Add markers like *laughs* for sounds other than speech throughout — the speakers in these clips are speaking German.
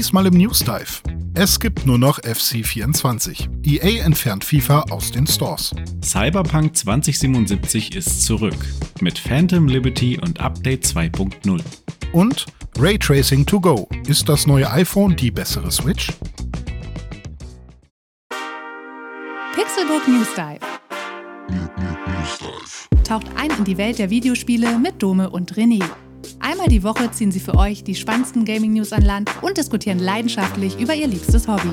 Diesmal im News Dive. Es gibt nur noch FC24. EA entfernt FIFA aus den Stores. Cyberpunk 2077 ist zurück mit Phantom Liberty und Update 2.0. Und Raytracing to go. Ist das neue iPhone die bessere Switch? Pixelbook News Dive. Taucht ein in die Welt der Videospiele mit Dome und René. Einmal die Woche ziehen sie für euch die spannendsten Gaming-News an Land und diskutieren leidenschaftlich über ihr liebstes Hobby.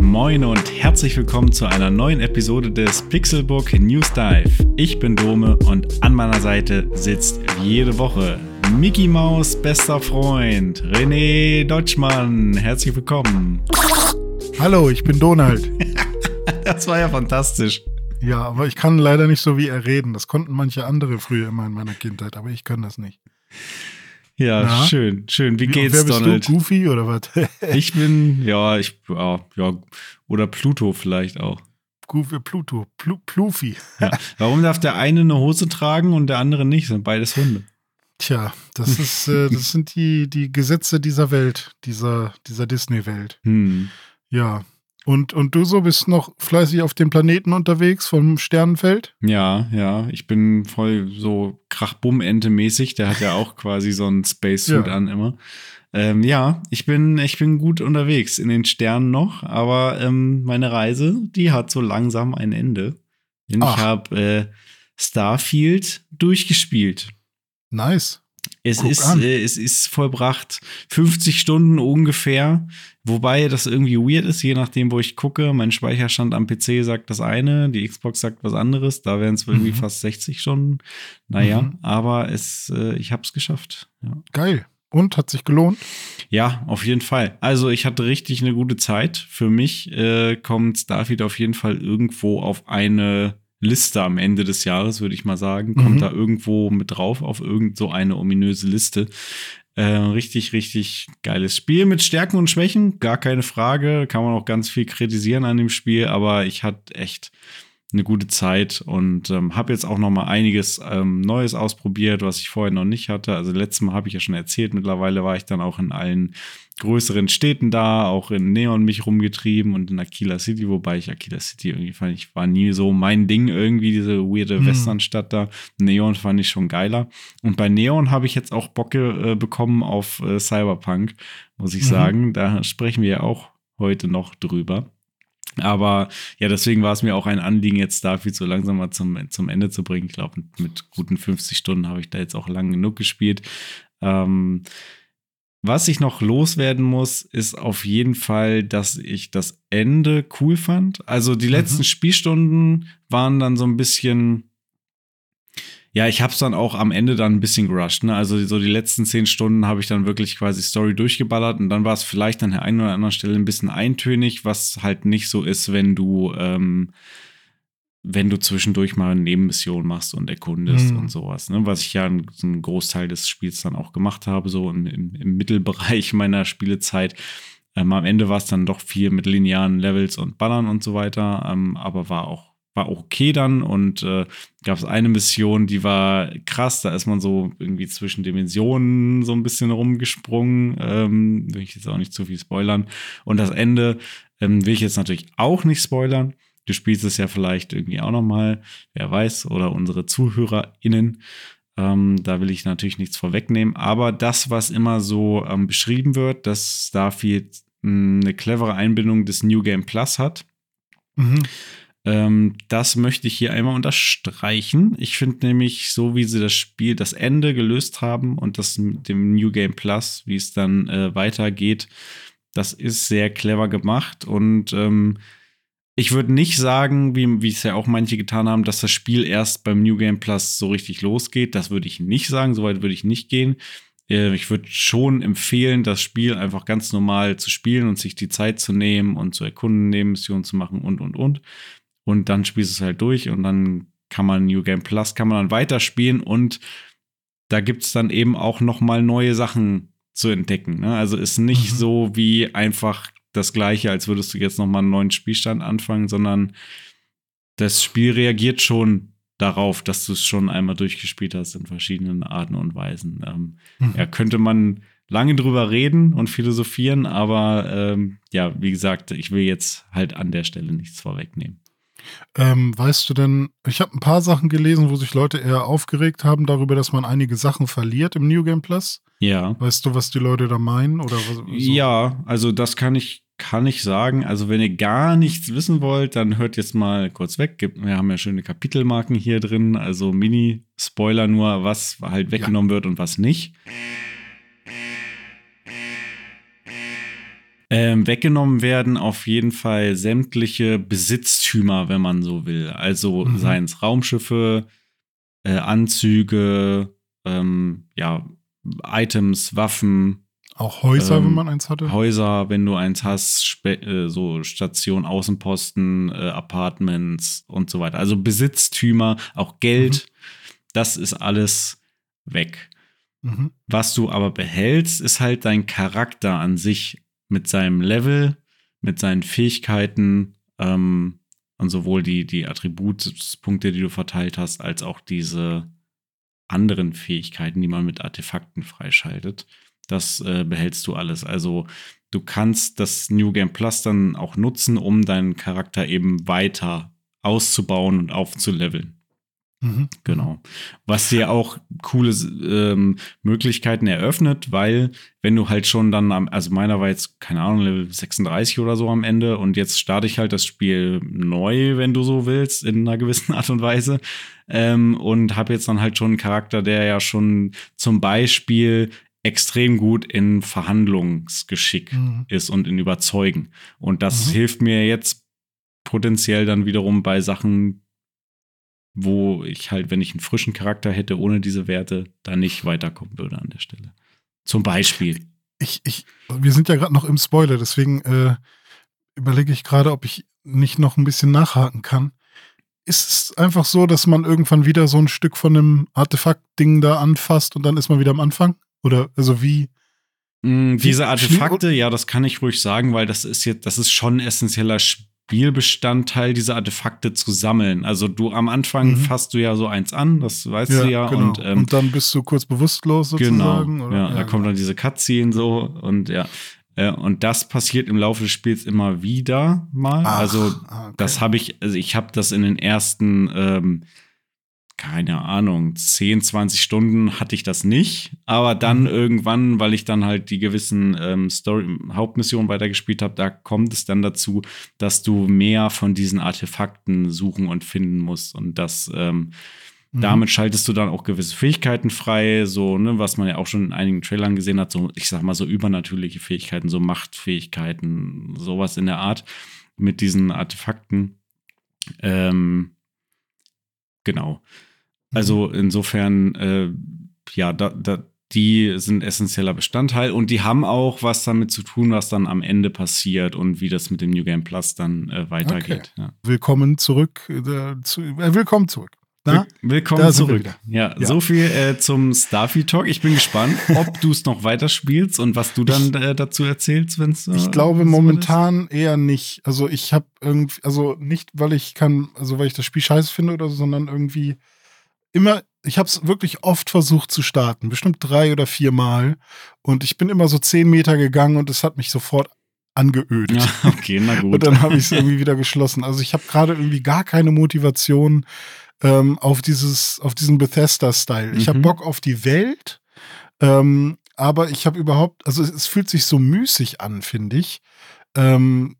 Moin und herzlich willkommen zu einer neuen Episode des Pixelbook News Dive. Ich bin Dome und an meiner Seite sitzt jede Woche Mickey Maus bester Freund René Deutschmann. Herzlich willkommen. Hallo, ich bin Donald. *laughs* das war ja fantastisch. Ja, aber ich kann leider nicht so wie er reden. Das konnten manche andere früher immer in meiner Kindheit, aber ich kann das nicht. Ja, Na? schön, schön. Wie, wie geht's, wer bist Donald? Du, Goofy oder was? *laughs* ich bin, ja, ich, ja, oder Pluto vielleicht auch. Goofy, Pluto, Plu, Plufi. Ja. Warum darf der eine eine Hose tragen und der andere nicht? Sind beides Hunde. Tja, das ist, äh, das sind die, die Gesetze dieser Welt, dieser, dieser Disney-Welt. Hm. Ja. Und, und du so bist noch fleißig auf dem Planeten unterwegs vom Sternenfeld? Ja, ja. Ich bin voll so Krachbumm-Ente-mäßig. Der hat ja auch quasi so einen Spacesuit ja. an immer. Ähm, ja, ich bin, ich bin gut unterwegs in den Sternen noch, aber ähm, meine Reise, die hat so langsam ein Ende. Denn ich habe äh, Starfield durchgespielt. Nice. Es ist, äh, es ist vollbracht 50 Stunden ungefähr, wobei das irgendwie weird ist, je nachdem, wo ich gucke. Mein Speicherstand am PC sagt das eine, die Xbox sagt was anderes. Da wären es irgendwie mhm. fast 60 Stunden. Naja, mhm. aber es, äh, ich habe es geschafft. Ja. Geil. Und hat sich gelohnt? Ja, auf jeden Fall. Also ich hatte richtig eine gute Zeit. Für mich äh, kommt Starfield auf jeden Fall irgendwo auf eine Liste am Ende des Jahres, würde ich mal sagen. Kommt mhm. da irgendwo mit drauf auf irgend so eine ominöse Liste. Äh, richtig, richtig geiles Spiel mit Stärken und Schwächen, gar keine Frage. Kann man auch ganz viel kritisieren an dem Spiel, aber ich hatte echt eine gute Zeit und ähm, habe jetzt auch noch mal einiges ähm, Neues ausprobiert, was ich vorher noch nicht hatte. Also letztes Mal habe ich ja schon erzählt. Mittlerweile war ich dann auch in allen größeren Städten da, auch in Neon mich rumgetrieben und in Aquila City, wobei ich Aquila City irgendwie fand, ich war nie so mein Ding irgendwie, diese weirde hm. Westernstadt da. Neon fand ich schon geiler. Und bei Neon habe ich jetzt auch Bocke äh, bekommen auf äh, Cyberpunk, muss ich mhm. sagen. Da sprechen wir ja auch heute noch drüber. Aber ja, deswegen war es mir auch ein Anliegen, jetzt dafür so langsam mal zum, zum Ende zu bringen. Ich glaube, mit guten 50 Stunden habe ich da jetzt auch lang genug gespielt. Ähm, was ich noch loswerden muss, ist auf jeden Fall, dass ich das Ende cool fand. Also die letzten mhm. Spielstunden waren dann so ein bisschen. Ja, ich habe es dann auch am Ende dann ein bisschen gerusht. Ne? Also so die letzten zehn Stunden habe ich dann wirklich quasi Story durchgeballert und dann war es vielleicht an der einen oder anderen Stelle ein bisschen eintönig, was halt nicht so ist, wenn du ähm, wenn du zwischendurch mal eine Nebenmission machst und erkundest mhm. und sowas. Ne? Was ich ja einen, einen, Großteil des Spiels dann auch gemacht habe, so im, im, im Mittelbereich *laughs* meiner Spielezeit. Ähm, am Ende war es dann doch viel mit linearen Levels und Ballern und so weiter, ähm, aber war auch war okay dann und äh, gab es eine Mission, die war krass, da ist man so irgendwie zwischen Dimensionen so ein bisschen rumgesprungen, ähm, will ich jetzt auch nicht zu viel spoilern und das Ende ähm, will ich jetzt natürlich auch nicht spoilern, Du spielst es ja vielleicht irgendwie auch nochmal, wer weiß, oder unsere ZuhörerInnen. Ähm, da will ich natürlich nichts vorwegnehmen. Aber das, was immer so ähm, beschrieben wird, dass Starfield hm, eine clevere Einbindung des New Game Plus hat. Mhm. Ähm, das möchte ich hier einmal unterstreichen. Ich finde nämlich, so wie sie das Spiel, das Ende gelöst haben und das mit dem New Game Plus, wie es dann äh, weitergeht, das ist sehr clever gemacht und ähm, ich würde nicht sagen, wie, es ja auch manche getan haben, dass das Spiel erst beim New Game Plus so richtig losgeht. Das würde ich nicht sagen, soweit würde ich nicht gehen. Äh, ich würde schon empfehlen, das Spiel einfach ganz normal zu spielen und sich die Zeit zu nehmen und zu erkunden, Nebenmissionen zu machen und, und, und. Und dann spielst du es halt durch und dann kann man New Game Plus, kann man dann weiterspielen und da gibt es dann eben auch noch mal neue Sachen zu entdecken. Ne? Also ist nicht mhm. so wie einfach das Gleiche, als würdest du jetzt nochmal einen neuen Spielstand anfangen, sondern das Spiel reagiert schon darauf, dass du es schon einmal durchgespielt hast in verschiedenen Arten und Weisen. Ähm, mhm. Ja, könnte man lange drüber reden und philosophieren, aber ähm, ja, wie gesagt, ich will jetzt halt an der Stelle nichts vorwegnehmen. Ähm, weißt du denn, ich habe ein paar Sachen gelesen, wo sich Leute eher aufgeregt haben darüber, dass man einige Sachen verliert im New Game Plus. Ja. Weißt du, was die Leute da meinen? Oder was, so? Ja, also das kann ich, kann ich sagen. Also, wenn ihr gar nichts wissen wollt, dann hört jetzt mal kurz weg. Wir haben ja schöne Kapitelmarken hier drin, also Mini-Spoiler nur, was halt weggenommen ja. wird und was nicht. Ähm, weggenommen werden auf jeden Fall sämtliche Besitztümer, wenn man so will. Also mhm. seien es Raumschiffe, äh, Anzüge, ähm, ja, Items, Waffen. Auch Häuser, ähm, wenn man eins hatte? Häuser, wenn du eins hast, Spe äh, so Station, Außenposten, äh, Apartments und so weiter. Also Besitztümer, auch Geld, mhm. das ist alles weg. Mhm. Was du aber behältst, ist halt dein Charakter an sich mit seinem Level, mit seinen Fähigkeiten ähm, und sowohl die, die Attributspunkte, die du verteilt hast, als auch diese anderen Fähigkeiten, die man mit Artefakten freischaltet. Das äh, behältst du alles. Also du kannst das New Game Plus dann auch nutzen, um deinen Charakter eben weiter auszubauen und aufzuleveln. Mhm. Genau. Was dir auch coole ähm, Möglichkeiten eröffnet, weil wenn du halt schon dann am, also meiner war jetzt, keine Ahnung, Level 36 oder so am Ende und jetzt starte ich halt das Spiel neu, wenn du so willst, in einer gewissen *laughs* Art und Weise. Ähm, und habe jetzt dann halt schon einen Charakter, der ja schon zum Beispiel extrem gut in Verhandlungsgeschick mhm. ist und in Überzeugen. Und das mhm. hilft mir jetzt potenziell dann wiederum bei Sachen, wo ich halt, wenn ich einen frischen Charakter hätte ohne diese Werte, da nicht weiterkommen würde an der Stelle. Zum Beispiel. Ich, ich, wir sind ja gerade noch im Spoiler, deswegen äh, überlege ich gerade, ob ich nicht noch ein bisschen nachhaken kann. Ist es einfach so, dass man irgendwann wieder so ein Stück von einem Artefakt-Ding da anfasst und dann ist man wieder am Anfang? Oder also wie? Mm, diese Artefakte, ja, das kann ich ruhig sagen, weil das ist jetzt, das ist schon essentieller Spiel Spielbestandteil, diese Artefakte zu sammeln. Also du am Anfang mhm. fasst du ja so eins an, das weißt ja, du ja. Genau. Und, ähm, und dann bist du kurz bewusstlos sozusagen. Genau, ja, ja, da kommt dann diese Cutscene so und ja. Äh, und das passiert im Laufe des Spiels immer wieder mal. Ach, also ah, okay. das habe ich, also ich habe das in den ersten ähm, keine Ahnung, 10, 20 Stunden hatte ich das nicht. Aber dann mhm. irgendwann, weil ich dann halt die gewissen ähm, Story Hauptmissionen weitergespielt habe, da kommt es dann dazu, dass du mehr von diesen Artefakten suchen und finden musst. Und das ähm, mhm. damit schaltest du dann auch gewisse Fähigkeiten frei, so, ne, was man ja auch schon in einigen Trailern gesehen hat, so, ich sag mal, so übernatürliche Fähigkeiten, so Machtfähigkeiten, sowas in der Art mit diesen Artefakten. Ähm, genau. Also mhm. insofern, äh, ja, da, da, die sind essentieller Bestandteil und die haben auch was damit zu tun, was dann am Ende passiert und wie das mit dem New Game Plus dann äh, weitergeht. Okay. Ja. Willkommen zurück. Äh, zu, äh, willkommen zurück. Na? Willkommen zurück. Ja, ja, so viel äh, zum Starfield Talk. Ich bin gespannt, *laughs* ob du es noch weiterspielst und was du dann äh, dazu erzählst, wenn es. Äh, ich glaube momentan ist. eher nicht. Also ich habe irgendwie, also nicht, weil ich kann, also weil ich das Spiel scheiße finde oder so, sondern irgendwie immer, ich habe es wirklich oft versucht zu starten, bestimmt drei oder vier Mal. Und ich bin immer so zehn Meter gegangen und es hat mich sofort angeödet. Ja, *laughs* okay, na gut. Und dann habe ich es irgendwie wieder geschlossen. Also ich habe gerade irgendwie gar keine Motivation ähm, auf dieses, auf diesen Bethesda-Style. Ich mhm. habe Bock auf die Welt, ähm, aber ich habe überhaupt, also es, es, fühlt sich so müßig an, finde ich. Ähm,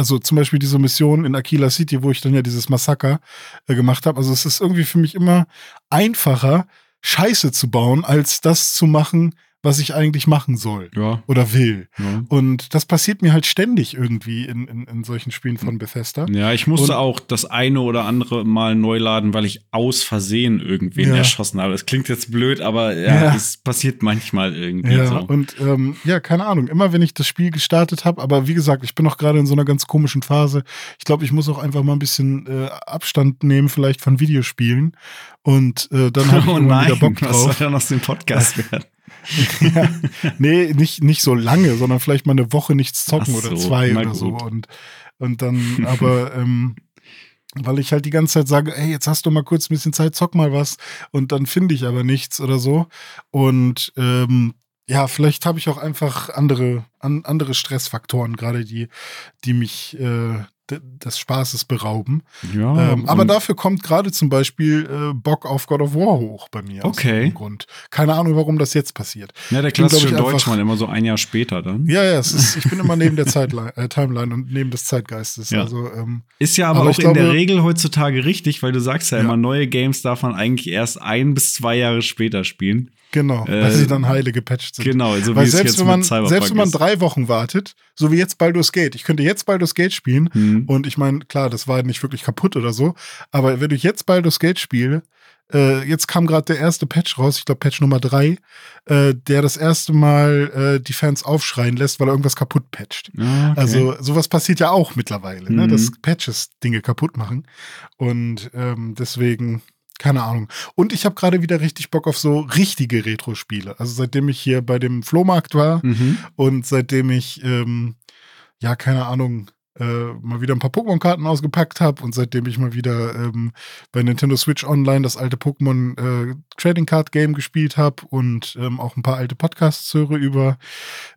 also zum Beispiel diese Mission in Aquila City, wo ich dann ja dieses Massaker äh, gemacht habe. Also es ist irgendwie für mich immer einfacher, Scheiße zu bauen, als das zu machen, was ich eigentlich machen soll ja. oder will. Ja. Und das passiert mir halt ständig irgendwie in, in, in solchen Spielen von Bethesda. Ja, ich musste Und, auch das eine oder andere Mal neu laden, weil ich aus Versehen irgendwen ja. erschossen habe. Es klingt jetzt blöd, aber ja, es passiert manchmal irgendwie. Ja, so. und ähm, ja, keine Ahnung. Immer wenn ich das Spiel gestartet habe, aber wie gesagt, ich bin auch gerade in so einer ganz komischen Phase. Ich glaube, ich muss auch einfach mal ein bisschen äh, Abstand nehmen, vielleicht von Videospielen. Und äh, dann habe *laughs* ich oh nein, wieder Bock drauf. Was soll dann aus dem Podcast werden? *laughs* ja, nee, nicht, nicht so lange, sondern vielleicht mal eine Woche nichts zocken so, oder zwei oder so. Und, und dann, *laughs* aber ähm, weil ich halt die ganze Zeit sage, ey, jetzt hast du mal kurz ein bisschen Zeit, zock mal was und dann finde ich aber nichts oder so. Und ähm, ja, vielleicht habe ich auch einfach andere, an, andere Stressfaktoren, gerade die, die mich äh, des Spaßes berauben. Ja, ähm, aber dafür kommt gerade zum Beispiel äh, Bock auf God of War hoch bei mir. Okay. Grund. Keine Ahnung, warum das jetzt passiert. Ja, der klassische bin, Deutschmann, immer so ein Jahr später dann. Ja, ja, ist, ich bin immer neben der *laughs* Zeitline, äh, Timeline und neben des Zeitgeistes. Ja. Also, ähm, ist ja aber, aber auch in glaube, der Regel heutzutage richtig, weil du sagst ja, ja immer, neue Games darf man eigentlich erst ein bis zwei Jahre später spielen. Genau, äh, weil sie dann heile gepatcht sind. Genau, so weil selbst, wenn man, selbst wenn man drei Wochen wartet, so wie jetzt Baldur's Gate, ich könnte jetzt Baldur's Gate spielen mhm. und ich meine, klar, das war nicht wirklich kaputt oder so, aber wenn ich jetzt Baldur's Gate spiele, äh, jetzt kam gerade der erste Patch raus, ich glaube Patch Nummer drei, äh, der das erste Mal äh, die Fans aufschreien lässt, weil er irgendwas kaputt patcht. Ah, okay. Also sowas passiert ja auch mittlerweile, mhm. ne, dass Patches Dinge kaputt machen und ähm, deswegen keine Ahnung. Und ich habe gerade wieder richtig Bock auf so richtige Retro-Spiele. Also seitdem ich hier bei dem Flohmarkt war mhm. und seitdem ich, ähm, ja, keine Ahnung, äh, mal wieder ein paar Pokémon-Karten ausgepackt habe und seitdem ich mal wieder ähm, bei Nintendo Switch Online das alte Pokémon äh, Trading Card Game gespielt habe und ähm, auch ein paar alte Podcasts höre über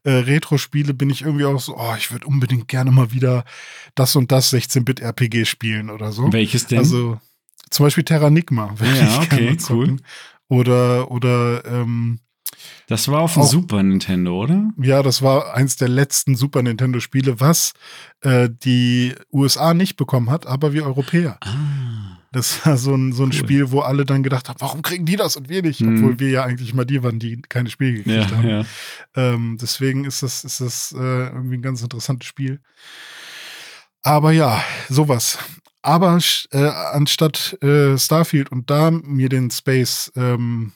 äh, Retro-Spiele, bin ich irgendwie auch so, oh, ich würde unbedingt gerne mal wieder das und das 16-Bit-RPG spielen oder so. Welches denn? Also zum Beispiel Terranigma. *laughs* Ja, okay, cool. Oder, oder, ähm, das war auf dem Super Nintendo, oder? Ja, das war eins der letzten Super Nintendo-Spiele, was äh, die USA nicht bekommen hat, aber wir Europäer. Ah. Das war so ein, so ein cool. Spiel, wo alle dann gedacht haben, warum kriegen die das und wir nicht? Mhm. Obwohl wir ja eigentlich mal die waren, die keine Spiele gekriegt ja, haben. Ja. Ähm, deswegen ist das, ist das äh, irgendwie ein ganz interessantes Spiel. Aber ja, sowas. Aber äh, anstatt äh, Starfield und da mir den Space, ähm,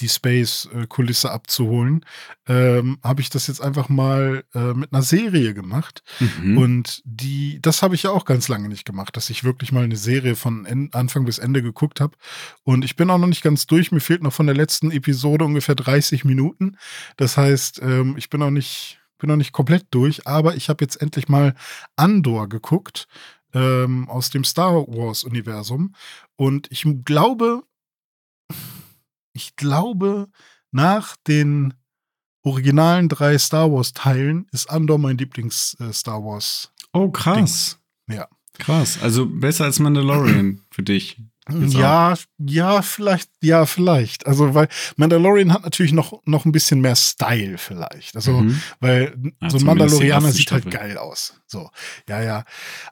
die Space-Kulisse abzuholen, ähm, habe ich das jetzt einfach mal äh, mit einer Serie gemacht. Mhm. Und die, das habe ich ja auch ganz lange nicht gemacht, dass ich wirklich mal eine Serie von en Anfang bis Ende geguckt habe. Und ich bin auch noch nicht ganz durch. Mir fehlt noch von der letzten Episode ungefähr 30 Minuten. Das heißt, ähm, ich bin noch nicht bin noch nicht komplett durch, aber ich habe jetzt endlich mal Andor geguckt ähm, aus dem Star Wars-Universum. Und ich glaube, ich glaube, nach den originalen drei Star Wars-Teilen ist Andor mein Lieblings-Star äh, Wars. Oh, krass. Ding. Ja. Krass. Also besser als Mandalorian *clears throat* für dich. Ja, ja, vielleicht, ja, vielleicht. Also, weil Mandalorian hat natürlich noch, noch ein bisschen mehr Style, vielleicht. Also, mhm. weil ja, so ein Mandalorianer sieht halt geil aus. So, ja, ja.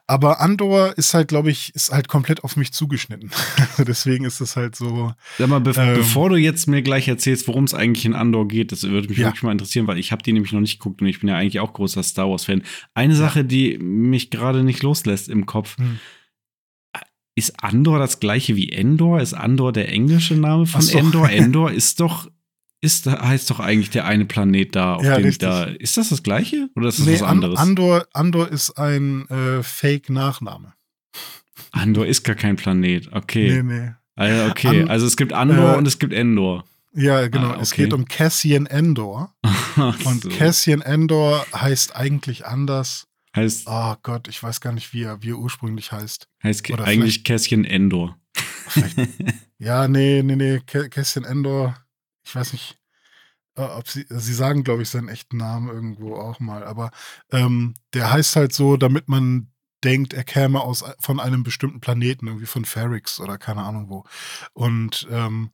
Aber Andor ist halt, glaube ich, ist halt komplett auf mich zugeschnitten. *laughs* Deswegen ist es halt so. Sag mal, be ähm, bevor du jetzt mir gleich erzählst, worum es eigentlich in Andor geht, das würde mich ja. wirklich mal interessieren, weil ich habe die nämlich noch nicht geguckt und ich bin ja eigentlich auch großer Star Wars-Fan. Eine Sache, die mich gerade nicht loslässt im Kopf. Mhm ist Andor das gleiche wie Endor? Ist Andor der englische Name von so. Endor? *laughs* Endor ist doch, ist, heißt doch eigentlich der eine Planet da, auf ja, dem richtig. da. Ist das das gleiche oder ist das nee, was anderes? Andor, Andor ist ein äh, Fake-Nachname. Andor ist gar kein Planet, okay. Nee, nee. Also, okay, An also es gibt Andor äh, und es gibt Endor. Ja, genau. Ah, okay. Es geht um Cassian Endor. *laughs* und so. Cassian Endor heißt eigentlich anders. Heißt. Oh Gott, ich weiß gar nicht, wie er, wie er ursprünglich heißt. Heißt Oder eigentlich Kässchen Endor. *laughs* ja, nee, nee, nee. Kässchen Endor. Ich weiß nicht, äh, ob sie, sie sagen, glaube ich, seinen echten Namen irgendwo auch mal. Aber ähm, der heißt halt so, damit man denkt, er käme aus von einem bestimmten Planeten, irgendwie von Ferrix oder keine Ahnung wo. Und ähm,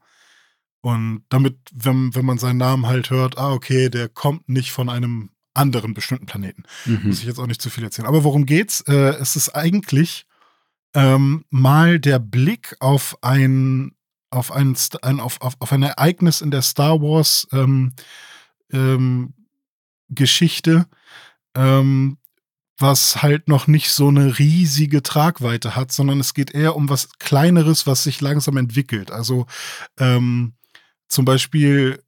und damit, wenn, wenn man seinen Namen halt hört, ah, okay, der kommt nicht von einem anderen bestimmten Planeten. Mhm. Muss ich jetzt auch nicht zu viel erzählen. Aber worum geht's? Äh, es ist eigentlich ähm, mal der Blick auf ein, auf ein, ein auf, auf, auf ein Ereignis in der Star Wars ähm, ähm, Geschichte, ähm, was halt noch nicht so eine riesige Tragweite hat, sondern es geht eher um was Kleineres, was sich langsam entwickelt. Also ähm, zum Beispiel,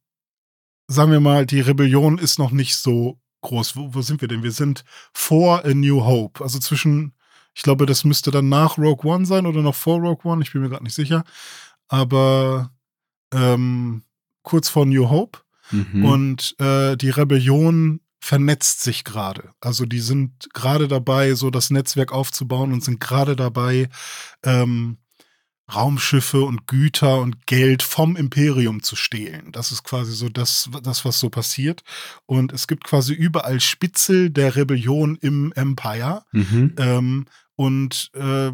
sagen wir mal, die Rebellion ist noch nicht so groß. Wo, wo, sind wir denn? Wir sind vor A New Hope. Also zwischen, ich glaube, das müsste dann nach Rogue One sein oder noch vor Rogue One. Ich bin mir gerade nicht sicher. Aber ähm, kurz vor New Hope. Mhm. Und äh, die Rebellion vernetzt sich gerade. Also die sind gerade dabei, so das Netzwerk aufzubauen und sind gerade dabei, ähm, Raumschiffe und Güter und Geld vom Imperium zu stehlen. Das ist quasi so das, das, was so passiert. Und es gibt quasi überall Spitzel der Rebellion im Empire. Mhm. Ähm, und äh,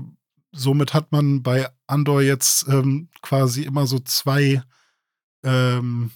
somit hat man bei Andor jetzt ähm, quasi immer so zwei ähm,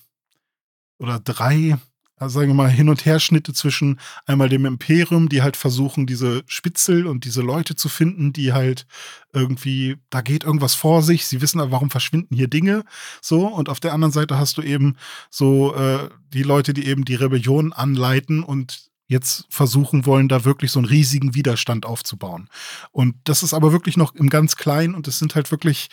oder drei also sagen wir mal, Hin- und Herschnitte zwischen einmal dem Imperium, die halt versuchen, diese Spitzel und diese Leute zu finden, die halt irgendwie, da geht irgendwas vor sich, sie wissen aber, warum verschwinden hier Dinge, so, und auf der anderen Seite hast du eben so äh, die Leute, die eben die Rebellion anleiten und jetzt versuchen wollen, da wirklich so einen riesigen Widerstand aufzubauen. Und das ist aber wirklich noch im ganz Kleinen und es sind halt wirklich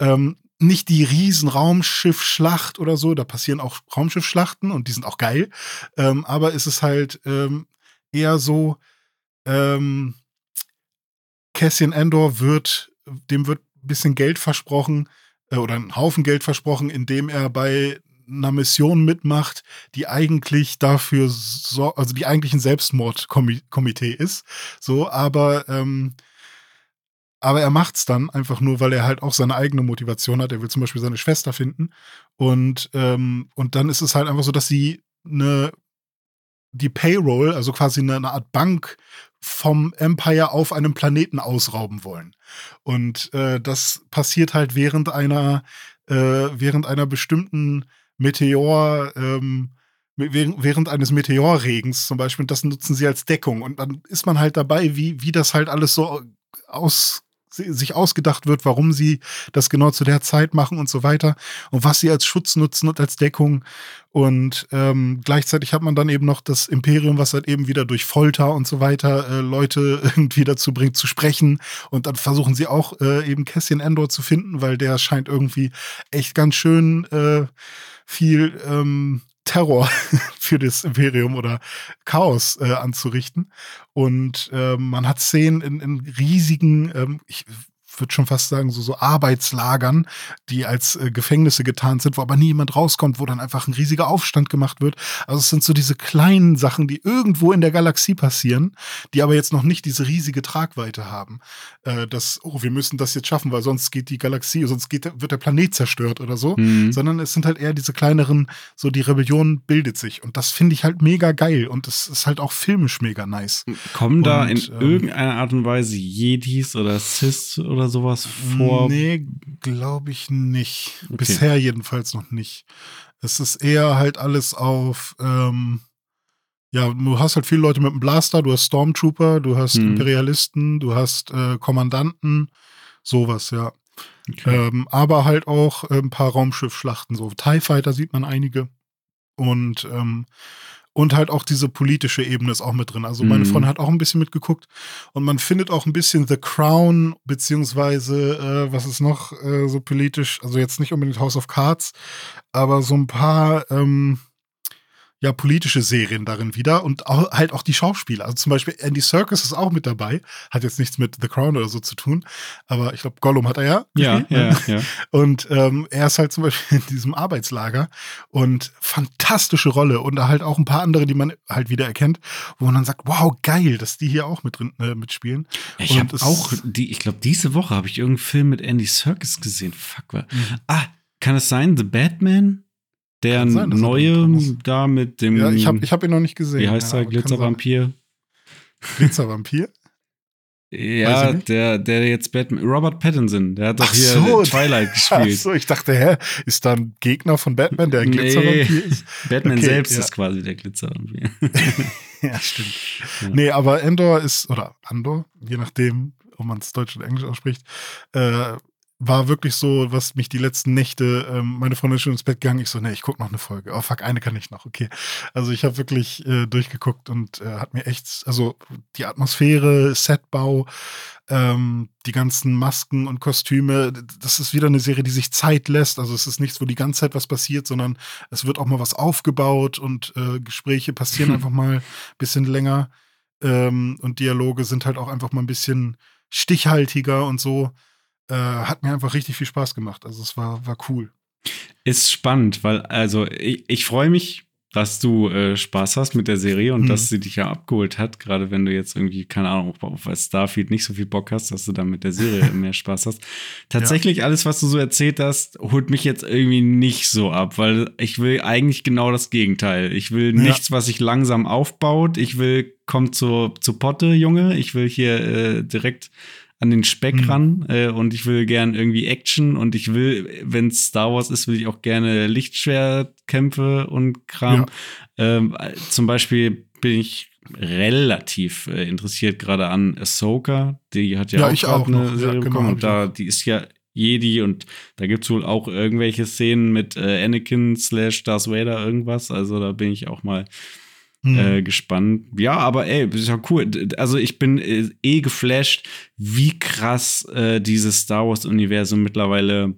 ähm, nicht die riesen Raumschiffschlacht oder so, da passieren auch Raumschiffschlachten und die sind auch geil, ähm, aber es ist halt ähm, eher so, ähm, Cassian Endor wird, dem wird ein bisschen Geld versprochen äh, oder einen Haufen Geld versprochen, indem er bei einer Mission mitmacht, die eigentlich dafür so, also die eigentlich ein Selbstmordkomitee ist. So, aber ähm, aber er macht's dann einfach nur, weil er halt auch seine eigene Motivation hat. Er will zum Beispiel seine Schwester finden. Und, ähm, und dann ist es halt einfach so, dass sie eine, die Payroll, also quasi eine, eine Art Bank vom Empire auf einem Planeten ausrauben wollen. Und äh, das passiert halt während einer, äh, während einer bestimmten Meteor, ähm, während eines Meteorregens zum Beispiel. Das nutzen sie als Deckung. Und dann ist man halt dabei, wie, wie das halt alles so aus sich ausgedacht wird, warum sie das genau zu der Zeit machen und so weiter und was sie als Schutz nutzen und als Deckung. Und ähm, gleichzeitig hat man dann eben noch das Imperium, was halt eben wieder durch Folter und so weiter äh, Leute *laughs* irgendwie dazu bringt zu sprechen. Und dann versuchen sie auch äh, eben Cassian Endor zu finden, weil der scheint irgendwie echt ganz schön äh, viel ähm, Terror *laughs* für das Imperium oder Chaos äh, anzurichten. Und äh, man hat Szenen in, in riesigen, ähm, ich würde schon fast sagen, so, so Arbeitslagern, die als äh, Gefängnisse getarnt sind, wo aber nie jemand rauskommt, wo dann einfach ein riesiger Aufstand gemacht wird. Also es sind so diese kleinen Sachen, die irgendwo in der Galaxie passieren, die aber jetzt noch nicht diese riesige Tragweite haben. Äh, dass, oh, wir müssen das jetzt schaffen, weil sonst geht die Galaxie, sonst geht, wird der Planet zerstört oder so. Mhm. Sondern es sind halt eher diese kleineren, so die Rebellion bildet sich. Und das finde ich halt mega geil. Und es ist halt auch filmisch mega nice. Kommen da in ähm, irgendeiner Art und Weise Jedis oder Cis oder sowas vor? Nee, glaube ich nicht. Okay. Bisher jedenfalls noch nicht. Es ist eher halt alles auf, ähm, ja, du hast halt viele Leute mit einem Blaster, du hast Stormtrooper, du hast hm. Imperialisten, du hast äh, Kommandanten, sowas, ja. Okay. Ähm, aber halt auch ein paar Raumschiffschlachten, so TIE Fighter sieht man einige. Und ähm, und halt auch diese politische Ebene ist auch mit drin. Also meine mhm. Freundin hat auch ein bisschen mitgeguckt. Und man findet auch ein bisschen The Crown, beziehungsweise, äh, was ist noch äh, so politisch, also jetzt nicht unbedingt House of Cards, aber so ein paar, ähm, ja politische Serien darin wieder und auch, halt auch die Schauspieler. Also zum Beispiel Andy Serkis ist auch mit dabei. Hat jetzt nichts mit The Crown oder so zu tun, aber ich glaube, Gollum hat er ja. Ja, ja, ja. *laughs* Und ähm, er ist halt zum Beispiel *laughs* in diesem Arbeitslager und fantastische Rolle und halt auch ein paar andere, die man halt wieder erkennt, wo man dann sagt, wow, geil, dass die hier auch mit drin äh, mitspielen. ich habe auch die, ich glaube, diese Woche habe ich irgendeinen Film mit Andy Serkis gesehen. Fuck. Mhm. Ah, kann es sein, The Batman? Der sein, neue da mit dem. Ja, ich habe ich hab ihn noch nicht gesehen. Wie heißt ja, der? Glitzervampir? Glitzervampir? *laughs* ja, der, der jetzt Batman. Robert Pattinson, der hat doch Ach hier so, *laughs* Twilight gespielt. Ach so, ich dachte, hä, ist da ein Gegner von Batman, der ein Glitzervampir ist? *laughs* Batman okay, selbst ja. ist quasi der Glitzervampir. ja, stimmt. Ja. Nee, aber Endor ist, oder Andor, je nachdem, ob man es Deutsch oder Englisch ausspricht, äh, war wirklich so, was mich die letzten Nächte, ähm, meine Freundin ist schon ins Bett gegangen, ich so, nee, ich guck noch eine Folge. Oh fuck, eine kann ich noch, okay. Also ich habe wirklich äh, durchgeguckt und äh, hat mir echt, also die Atmosphäre, Setbau, ähm, die ganzen Masken und Kostüme, das ist wieder eine Serie, die sich Zeit lässt. Also es ist nichts, wo die ganze Zeit was passiert, sondern es wird auch mal was aufgebaut und äh, Gespräche passieren *laughs* einfach mal ein bisschen länger. Ähm, und Dialoge sind halt auch einfach mal ein bisschen stichhaltiger und so äh, hat mir einfach richtig viel Spaß gemacht. Also es war, war cool. Ist spannend, weil also ich, ich freue mich dass du äh, Spaß hast mit der Serie und Mhm. dass sie dich ja abgeholt hat, gerade wenn du jetzt irgendwie, keine Ahnung, auf, Starfield nicht so viel Bock hast, dass du dann mit der Serie *laughs* mehr Spaß hast. Tatsächlich, alles, was du so erzählt hast, holt mich jetzt irgendwie nicht so ab, weil ich will eigentlich genau das Gegenteil. Ich will Ja. nichts, was sich langsam aufbaut. Ich will, komm zur, zur Potte, Junge. Ich will hier äh, direkt an den Speck Mhm. ran äh, und ich will gern irgendwie Action und ich will, wenn Star Wars ist, will ich auch gerne Lichtschwertkämpfe und Kram. Ähm, äh, zum Beispiel bin ich relativ äh, interessiert gerade an Ahsoka. Die hat ja, Ja, auch, ich auch eine noch. Ja, Serie genau, bekommen und da, die ist ja Jedi und da gibt es wohl auch irgendwelche Szenen mit äh, Anakin slash Darth Vader irgendwas. Also da bin ich auch mal Mhm. äh, gespannt. Ja, aber ey, ist ja cool. Also ich bin äh, eh geflasht, wie krass äh, dieses Star Wars-Universum mittlerweile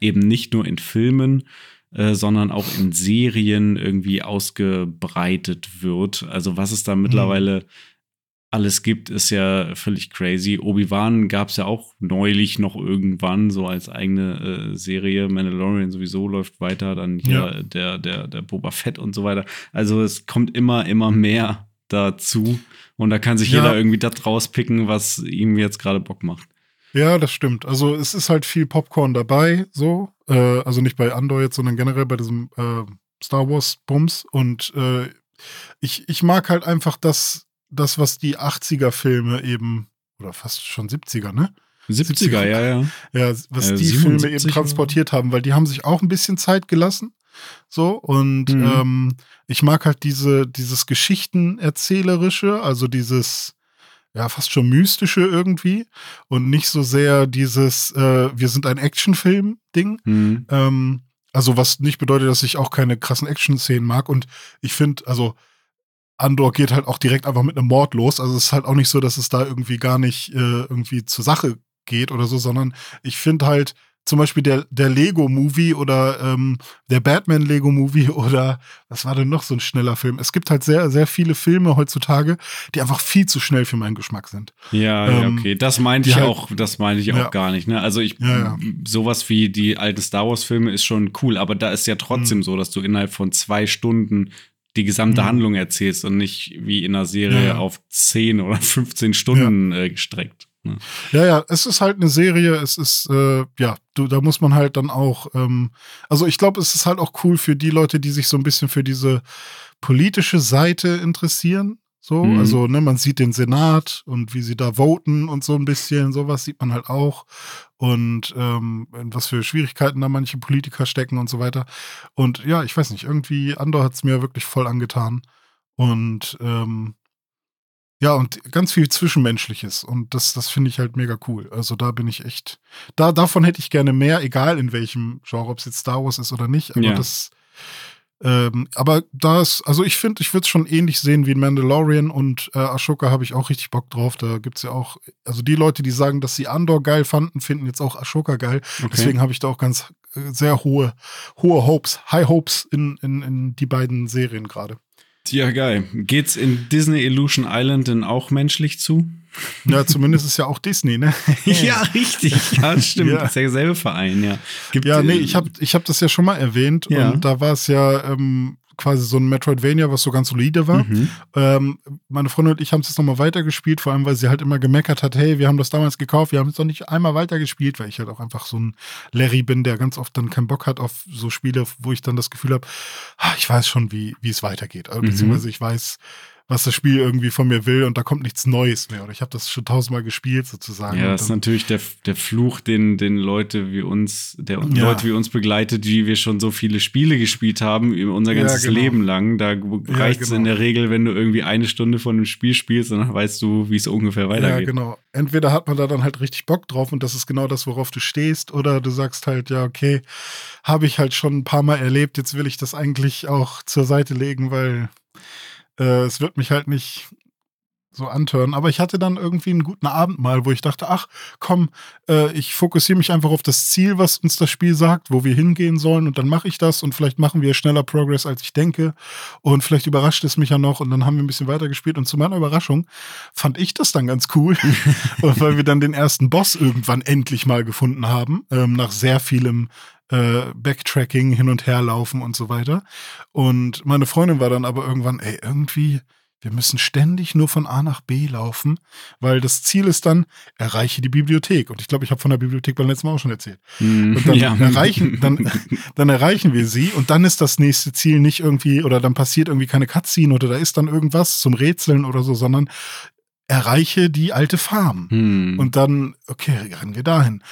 eben nicht nur in Filmen, äh, sondern auch in Serien irgendwie ausgebreitet wird. Also was es da mittlerweile alles gibt, ist ja völlig crazy. Obi-Wan gab es ja auch neulich noch irgendwann so als eigene äh, Serie. Mandalorian sowieso läuft weiter, dann hier Ja. der, der, der Boba Fett und so weiter. Also es kommt immer, immer mehr dazu. Und da kann sich Ja. jeder irgendwie das rauspicken, was ihm jetzt gerade Bock macht. Ja, das stimmt. Also es ist halt viel Popcorn dabei, so. Äh, also nicht bei Andor jetzt, sondern generell bei diesem äh, Star Wars Bums. Und äh, ich, ich mag halt einfach das, das, was die 80er-Filme eben, oder fast schon 70er, ne? 70er, ja, ja. Ja, was Äh, die 77 Filme eben transportiert haben, weil die haben sich auch ein bisschen Zeit gelassen. So, und Mhm. ähm, ich mag halt diese, dieses Geschichtenerzählerische, also dieses, ja, fast schon mystische irgendwie und nicht so sehr dieses, äh, wir sind ein Actionfilm-Ding. Hm. Ähm, also, was nicht bedeutet, dass ich auch keine krassen Action-Szenen mag. Und ich finde, also, Andor geht halt auch direkt einfach mit einem Mord los. Also, es ist halt auch nicht so, dass es da irgendwie gar nicht äh, irgendwie zur Sache geht oder so, sondern ich finde halt zum Beispiel der, der Lego-Movie oder ähm, der Batman-Lego-Movie *laughs* oder was war denn noch so ein schneller Film? Es gibt halt sehr, sehr viele Filme heutzutage, die einfach viel zu schnell für meinen Geschmack sind. Ja, ja, Ähm, okay. Das meinte ich halt- auch, das meinte ich auch Ja. gar nicht. Ne? Also ich, Ja, ja. sowas wie die alten Star Wars-Filme ist schon cool, aber da ist ja trotzdem Mhm. so, dass du innerhalb von zwei Stunden die gesamte Mhm. Handlung erzählst und nicht wie in einer Serie Ja, ja. auf 10 oder *laughs* 15 Stunden äh, gestreckt. Ne? Ja, ja, es ist halt eine Serie, es ist, äh, ja, du, da muss man halt dann auch, ähm, also ich glaube, es ist halt auch cool für die Leute, die sich so ein bisschen für diese politische Seite interessieren. So, Mhm. also, ne, man sieht den Senat und wie sie da voten und so ein bisschen, sowas sieht man halt auch. Und ähm, was für Schwierigkeiten da manche Politiker stecken und so weiter. Und ja, ich weiß nicht, irgendwie, Andor hat es mir wirklich voll angetan. Und ähm, ja, und ganz viel Zwischenmenschliches. Und das, das finde ich halt mega cool. Also da bin ich echt. Da, davon hätte ich gerne mehr, egal in welchem Genre, ob es jetzt Star Wars ist oder nicht. Aber Ja. das. Ähm, aber da ist, also ich finde, ich würde es schon ähnlich sehen wie in Mandalorian und äh, Ashoka habe ich auch richtig Bock drauf. Da gibt es ja auch, also die Leute, die sagen, dass sie Andor geil fanden, finden jetzt auch Ashoka geil. Okay. Deswegen habe ich da auch ganz äh, sehr hohe, hohe Hopes, High Hopes in, in, in die beiden Serien gerade. Ja, geil. Geht's in Disney Illusion Island denn auch menschlich zu? Ja, zumindest ist ja auch Disney, ne? *laughs* ja, richtig. Ja, stimmt. Ja. Das ist ja derselbe Verein, ja. Gibt, Ja, nee, äh, ich habe ich hab das ja schon mal erwähnt Ja. und da war es ja ähm, quasi so ein Metroidvania, was so ganz solide war. Mhm. Ähm, meine Freundin und ich haben es jetzt nochmal weitergespielt, vor allem, weil sie halt immer gemeckert hat, hey, wir haben das damals gekauft, wir haben es noch nicht einmal weitergespielt, weil ich halt auch einfach so ein Larry bin, der ganz oft dann keinen Bock hat auf so Spiele, wo ich dann das Gefühl habe, ich weiß schon, wie wie es weitergeht. Also. Beziehungsweise ich weiß, was das Spiel irgendwie von mir will und da kommt nichts Neues mehr. Oder ich habe das schon tausendmal gespielt sozusagen. Ja, das ist natürlich der, der Fluch, den, den Leute wie uns, der Ja. Leute wie uns begleitet, wie wir schon so viele Spiele gespielt haben, unser Ja, ganzes genau. Leben lang. Da reicht es genau. in der Regel, wenn du irgendwie eine Stunde von einem Spiel spielst, dann weißt du, wie es ungefähr weitergeht. Ja, genau. Entweder hat man da dann halt richtig Bock drauf und das ist genau das, worauf du stehst, oder du sagst halt, ja, okay, habe ich halt schon ein paar Mal erlebt, jetzt will ich das eigentlich auch zur Seite legen, weil äh, es wird mich halt nicht so antören. Aber ich hatte dann irgendwie einen guten Abend mal, wo ich dachte, ach komm, äh, ich fokussiere mich einfach auf das Ziel, was uns das Spiel sagt, wo wir hingehen sollen und dann mache ich das und vielleicht machen wir schneller Progress, als ich denke und vielleicht überrascht es mich ja noch und dann haben wir ein bisschen weitergespielt und zu meiner Überraschung fand ich das dann ganz cool, *laughs* weil wir dann den ersten Boss irgendwann endlich mal gefunden haben, ähm, nach sehr vielem äh, Backtracking, hin und her laufen und so weiter. Und meine Freundin war dann aber irgendwann, ey, irgendwie, wir müssen ständig nur von A nach B laufen, weil das Ziel ist dann, erreiche die Bibliothek. Und ich glaube, ich habe von der Bibliothek beim letzten Mal auch schon erzählt. Mm, und dann, *laughs* ja. erreichen, dann, *laughs* dann erreichen wir sie und dann ist das nächste Ziel nicht irgendwie, oder dann passiert irgendwie keine Cutscene oder da ist dann irgendwas zum Rätseln oder so, sondern erreiche die alte Farm. Mm. Und dann, okay, rennen wir dahin.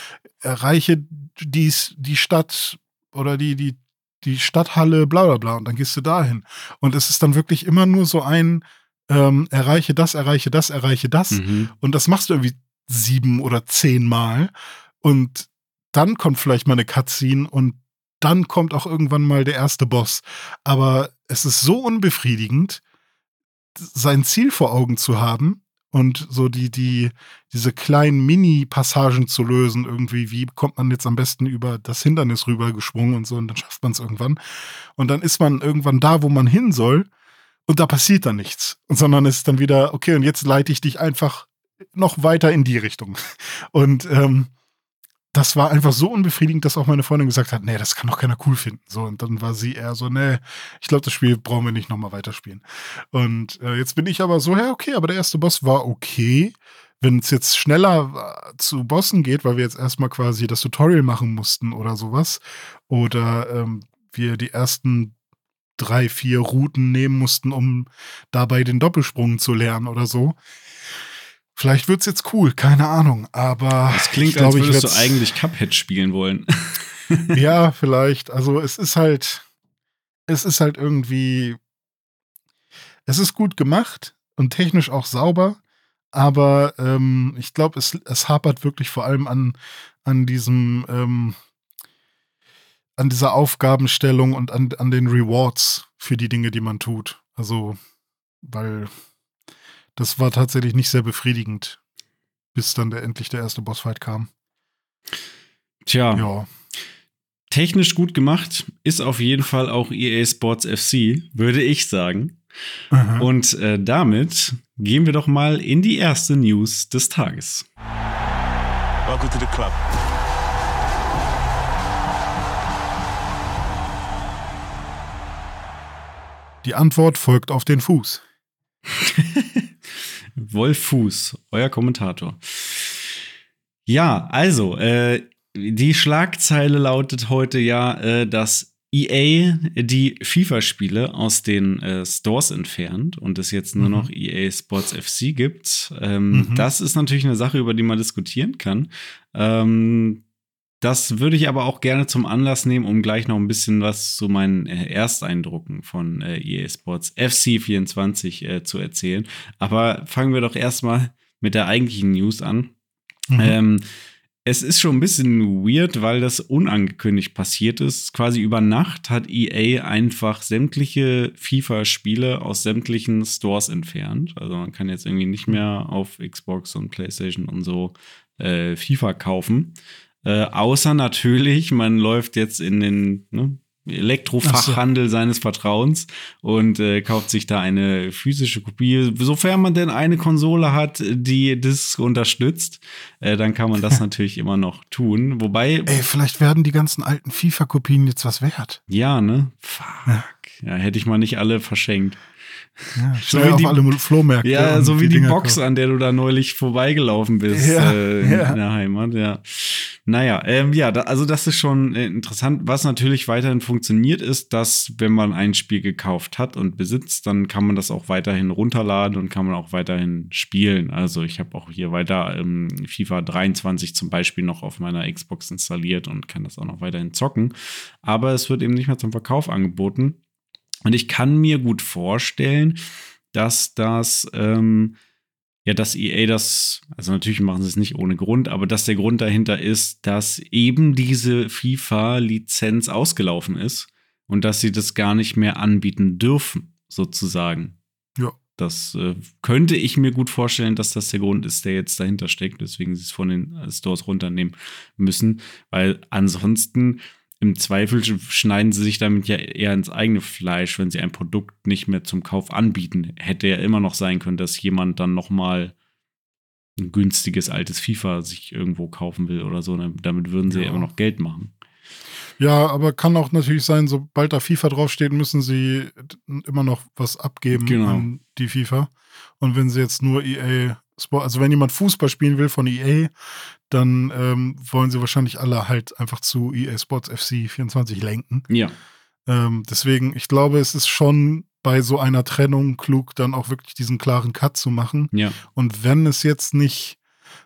Erreiche dies, die Stadt oder die, die, die Stadthalle, bla bla bla, und dann gehst du dahin. Und es ist dann wirklich immer nur so ein, ähm, erreiche das, erreiche das, erreiche das. Mhm. Und das machst du irgendwie sieben oder zehn Mal. Und dann kommt vielleicht mal eine Cutscene und dann kommt auch irgendwann mal der erste Boss. Aber es ist so unbefriedigend, sein Ziel vor Augen zu haben, und so die, die, diese kleinen Mini-Passagen zu lösen, irgendwie, wie kommt man jetzt am besten über das Hindernis rübergesprungen und so, und dann schafft man es irgendwann. Und dann ist man irgendwann da, wo man hin soll, und da passiert dann nichts. Sondern es ist dann wieder, okay, und jetzt leite ich dich einfach noch weiter in die Richtung. Und ähm, das war einfach so unbefriedigend, dass auch meine Freundin gesagt hat, nee, das kann doch keiner cool finden. So, und dann war sie eher so, nee, ich glaube, das Spiel brauchen wir nicht nochmal weiterspielen. Und äh, jetzt bin ich aber so, ja, okay, aber der erste Boss war okay. Wenn es jetzt schneller äh, zu Bossen geht, weil wir jetzt erstmal quasi das Tutorial machen mussten oder sowas, oder ähm, wir die ersten drei, vier Routen nehmen mussten, um dabei den Doppelsprung zu lernen oder so, Vielleicht wird's jetzt cool, keine Ahnung, aber. Es klingt, ich glaub, als würdest du eigentlich Cuphead spielen wollen. *laughs* *laughs* ja, vielleicht. Also es ist halt, es ist halt irgendwie, es ist gut gemacht und technisch auch sauber, aber ähm, ich glaube, es, es hapert wirklich vor allem an, an diesem, ähm, an dieser Aufgabenstellung und an, an den Rewards für die Dinge, die man tut. Also, weil das war tatsächlich nicht sehr befriedigend, bis dann der, endlich der erste Bossfight kam. Tja. Ja. Technisch gut gemacht ist auf jeden Fall auch EA Sports FC, würde ich sagen. Aha. Und äh, damit gehen wir doch mal in die erste News des Tages. Welcome to the club. Die Antwort folgt auf den Fuß. *laughs* Wolf Fuß, euer Kommentator. Ja, also, äh, die Schlagzeile lautet heute ja, äh, dass EA die FIFA-Spiele aus den äh, Stores entfernt und es jetzt nur mhm. noch EA Sports FC gibt. Ähm, mhm. Das ist natürlich eine Sache, über die man diskutieren kann. Ähm, das würde ich aber auch gerne zum Anlass nehmen, um gleich noch ein bisschen was zu meinen äh, Ersteindrucken von äh, EA Sports FC24 äh, zu erzählen. Aber fangen wir doch erstmal mit der eigentlichen News an. Mhm. Ähm, es ist schon ein bisschen weird, weil das unangekündigt passiert ist. Quasi über Nacht hat EA einfach sämtliche FIFA-Spiele aus sämtlichen Stores entfernt. Also man kann jetzt irgendwie nicht mehr auf Xbox und PlayStation und so äh, FIFA kaufen. Äh, außer natürlich, man läuft jetzt in den ne, Elektrofachhandel so. seines Vertrauens und äh, kauft sich da eine physische Kopie. Sofern man denn eine Konsole hat, die das unterstützt, äh, dann kann man das natürlich immer noch tun. Wobei. Ey, vielleicht werden die ganzen alten FIFA-Kopien jetzt was wert. Ja, ne? Fuck. Ja. ja, hätte ich mal nicht alle verschenkt. Ja, so wie die, alle Flohmärkte. Ja, so wie die, die Box, kaufen. an der du da neulich vorbeigelaufen bist ja, äh, in, ja. in der Heimat, ja. Naja, ähm, ja, da, also das ist schon äh, interessant. Was natürlich weiterhin funktioniert, ist, dass wenn man ein Spiel gekauft hat und besitzt, dann kann man das auch weiterhin runterladen und kann man auch weiterhin spielen. Also ich habe auch hier weiter ähm, FIFA 23 zum Beispiel noch auf meiner Xbox installiert und kann das auch noch weiterhin zocken. Aber es wird eben nicht mehr zum Verkauf angeboten. Und ich kann mir gut vorstellen, dass das, ähm, ja, dass EA das, also natürlich machen sie es nicht ohne Grund, aber dass der Grund dahinter ist, dass eben diese FIFA-Lizenz ausgelaufen ist und dass sie das gar nicht mehr anbieten dürfen, sozusagen. Ja. Das äh, könnte ich mir gut vorstellen, dass das der Grund ist, der jetzt dahinter steckt, deswegen sie es von den äh, Stores runternehmen müssen, weil ansonsten im Zweifel schneiden sie sich damit ja eher ins eigene Fleisch, wenn sie ein Produkt nicht mehr zum Kauf anbieten. Hätte ja immer noch sein können, dass jemand dann noch mal ein günstiges altes FIFA sich irgendwo kaufen will oder so. Damit würden sie ja, immer noch Geld machen. Ja, aber kann auch natürlich sein, sobald da FIFA draufsteht, müssen sie immer noch was abgeben genau. an die FIFA. Und wenn sie jetzt nur EA also wenn jemand Fußball spielen will von EA, dann ähm, wollen sie wahrscheinlich alle halt einfach zu EA Sports FC 24 lenken. Ja. Ähm, deswegen, ich glaube, es ist schon bei so einer Trennung klug, dann auch wirklich diesen klaren Cut zu machen. Ja. Und wenn es jetzt nicht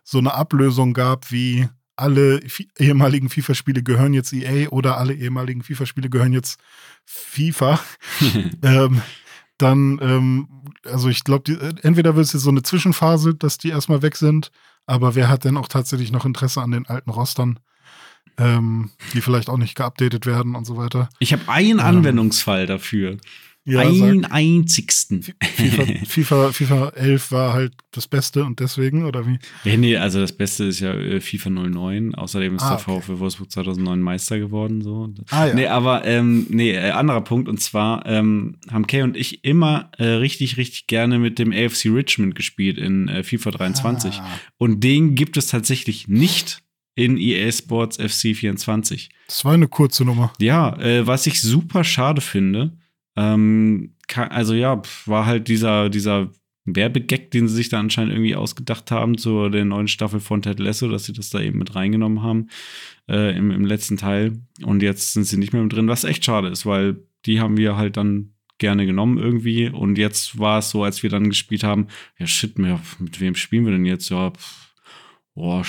so eine Ablösung gab wie alle ehemaligen FIFA-Spiele gehören jetzt EA oder alle ehemaligen FIFA-Spiele gehören jetzt FIFA, *laughs* ähm, dann, ähm, also ich glaube, entweder wird es jetzt so eine Zwischenphase, dass die erstmal weg sind, aber wer hat denn auch tatsächlich noch Interesse an den alten Rostern? Ähm, die vielleicht auch nicht geupdatet werden und so weiter. Ich habe einen ähm, Anwendungsfall dafür. Ja, einen sag, einzigsten. FIFA, FIFA, FIFA 11 war halt das Beste und deswegen, oder wie? Ja, nee, also das Beste ist ja äh, FIFA 09. Außerdem ist ah, der VfL Wolfsburg 2009 Meister geworden. So. Ah, ja. Nee, aber ähm, nee, äh, anderer Punkt. Und zwar ähm, haben Kay und ich immer äh, richtig, richtig gerne mit dem AFC Richmond gespielt in äh, FIFA 23. Ah. Und den gibt es tatsächlich nicht in EA Sports FC 24. Das war eine kurze Nummer. Ja, äh, was ich super schade finde ähm, also ja, war halt dieser, dieser Werbegag, den sie sich da anscheinend irgendwie ausgedacht haben zu der neuen Staffel von Ted Lasso, dass sie das da eben mit reingenommen haben äh, im, im letzten Teil. Und jetzt sind sie nicht mehr mit drin, was echt schade ist, weil die haben wir halt dann gerne genommen irgendwie. Und jetzt war es so, als wir dann gespielt haben, ja shit, mit wem spielen wir denn jetzt? Ja, pff, boah,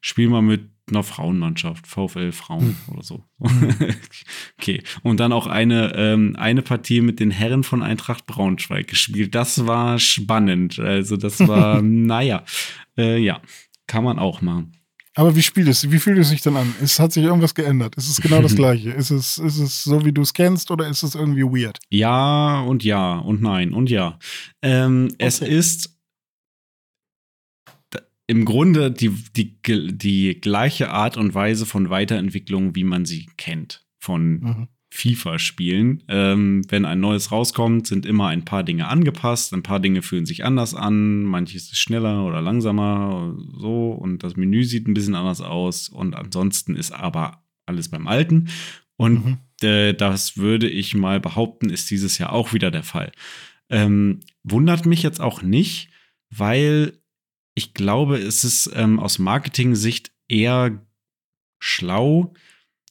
spiel mal mit einer Frauenmannschaft, VfL Frauen hm. oder so. Hm. *laughs* okay. Und dann auch eine, ähm, eine Partie mit den Herren von Eintracht Braunschweig gespielt. Das war spannend. Also, das war, *laughs* naja, äh, ja, kann man auch machen. Aber wie spielt es? Wie fühlt es sich denn an? Es hat sich irgendwas geändert. Ist es genau das *laughs* Gleiche? ist, es, ist es so, wie du es kennst, oder ist es irgendwie weird? Ja und ja und nein und ja. Ähm, okay. Es ist im Grunde die, die, die gleiche Art und Weise von Weiterentwicklung, wie man sie kennt von mhm. FIFA-Spielen. Ähm, wenn ein neues rauskommt, sind immer ein paar Dinge angepasst, ein paar Dinge fühlen sich anders an, manches ist schneller oder langsamer, so und das Menü sieht ein bisschen anders aus und ansonsten ist aber alles beim Alten. Und mhm. äh, das würde ich mal behaupten, ist dieses Jahr auch wieder der Fall. Ähm, wundert mich jetzt auch nicht, weil ich glaube, es ist ähm, aus Marketing-Sicht eher schlau,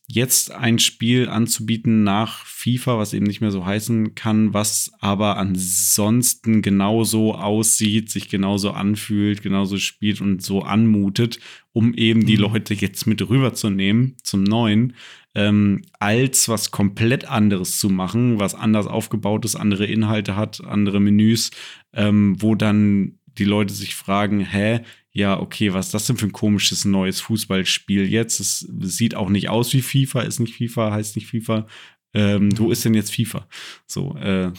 jetzt ein Spiel anzubieten nach FIFA, was eben nicht mehr so heißen kann, was aber ansonsten genauso aussieht, sich genauso anfühlt, genauso spielt und so anmutet, um eben die mhm. Leute jetzt mit rüberzunehmen zum neuen, ähm, als was komplett anderes zu machen, was anders aufgebaut ist, andere Inhalte hat, andere Menüs, ähm, wo dann die Leute sich fragen, hä, ja, okay, was ist das denn für ein komisches neues Fußballspiel jetzt? Es sieht auch nicht aus wie FIFA, ist nicht FIFA, heißt nicht FIFA. Ähm, wo ist denn jetzt FIFA? So, äh,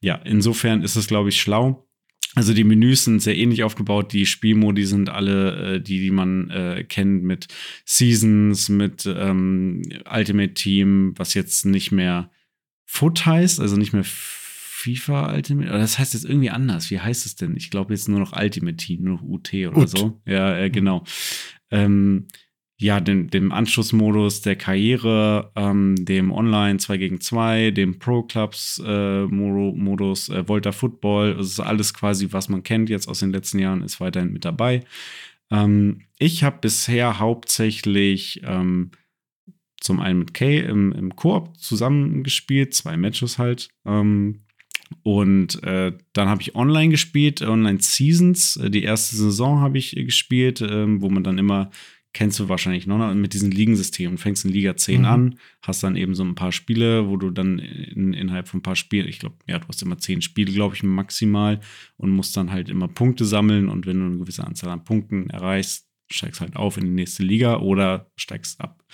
ja, insofern ist es, glaube ich, schlau. Also die Menüs sind sehr ähnlich aufgebaut, die Spielmodi sind alle äh, die, die man äh, kennt mit Seasons, mit ähm, Ultimate Team, was jetzt nicht mehr Foot heißt, also nicht mehr FIFA Ultimate, das heißt jetzt irgendwie anders. Wie heißt es denn? Ich glaube jetzt nur noch Ultimate Team, nur noch UT oder Ut. so. Ja, äh, genau. Ähm, ja, dem, dem Anschlussmodus der Karriere, ähm, dem Online 2 gegen 2, dem Pro Clubs äh, Modus, äh, Volta Football, das ist alles quasi, was man kennt jetzt aus den letzten Jahren, ist weiterhin mit dabei. Ähm, ich habe bisher hauptsächlich ähm, zum einen mit Kay im, im Koop zusammengespielt, zwei Matches halt. Ähm, und äh, dann habe ich online gespielt, Online Seasons. Äh, die erste Saison habe ich äh, gespielt, äh, wo man dann immer, kennst du wahrscheinlich noch, mit diesen Ligensystemen. Fängst in Liga 10 mhm. an, hast dann eben so ein paar Spiele, wo du dann in, innerhalb von ein paar Spielen, ich glaube, ja, du hast immer zehn Spiele, glaube ich, maximal und musst dann halt immer Punkte sammeln. Und wenn du eine gewisse Anzahl an Punkten erreichst, steigst halt auf in die nächste Liga oder steigst ab.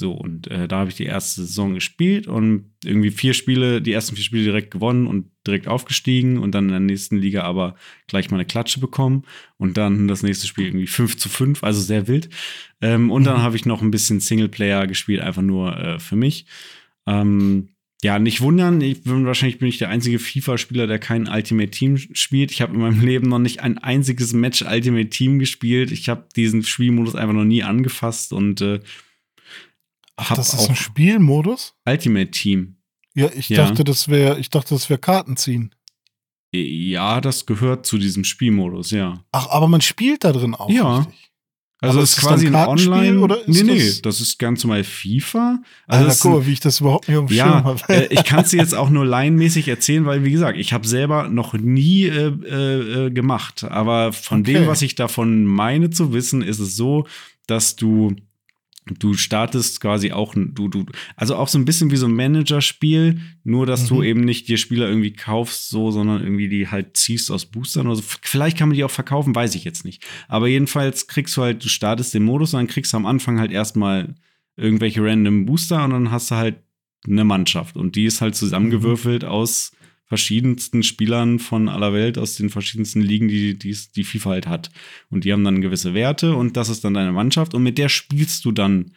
So, und äh, da habe ich die erste Saison gespielt und irgendwie vier Spiele, die ersten vier Spiele direkt gewonnen und direkt aufgestiegen und dann in der nächsten Liga aber gleich mal eine Klatsche bekommen und dann das nächste Spiel irgendwie 5 zu 5, also sehr wild. Ähm, und dann mhm. habe ich noch ein bisschen Singleplayer gespielt, einfach nur äh, für mich. Ähm, ja, nicht wundern, ich bin, wahrscheinlich bin ich der einzige FIFA-Spieler, der kein Ultimate Team spielt. Ich habe in meinem Leben noch nicht ein einziges Match Ultimate Team gespielt. Ich habe diesen Spielmodus einfach noch nie angefasst und äh, Ach, das ist ein Spielmodus? Ultimate Team. Ja, ich ja. dachte, das wäre, ich dachte, das wäre Karten ziehen. Ja, das gehört zu diesem Spielmodus, ja. Ach, aber man spielt da drin auch. Ja. Richtig. Also aber ist, ist quasi ein Online oder ist Nee, nee, das, das ist ganz normal FIFA. Also Alter, guck mal, wie ich das überhaupt nicht auf dem ja, habe. äh, ich kann es dir jetzt auch nur laienmäßig erzählen, weil wie gesagt, ich habe selber noch nie äh, äh, äh, gemacht, aber von okay. dem, was ich davon meine zu wissen, ist es so, dass du du startest quasi auch, du, du, also auch so ein bisschen wie so ein Managerspiel, nur dass mhm. du eben nicht dir Spieler irgendwie kaufst, so, sondern irgendwie die halt ziehst aus Boostern oder so. Vielleicht kann man die auch verkaufen, weiß ich jetzt nicht. Aber jedenfalls kriegst du halt, du startest den Modus und dann kriegst du am Anfang halt erstmal irgendwelche random Booster und dann hast du halt eine Mannschaft und die ist halt zusammengewürfelt mhm. aus verschiedensten Spielern von aller Welt aus den verschiedensten Ligen, die, die die FIFA halt hat. Und die haben dann gewisse Werte und das ist dann deine Mannschaft und mit der spielst du dann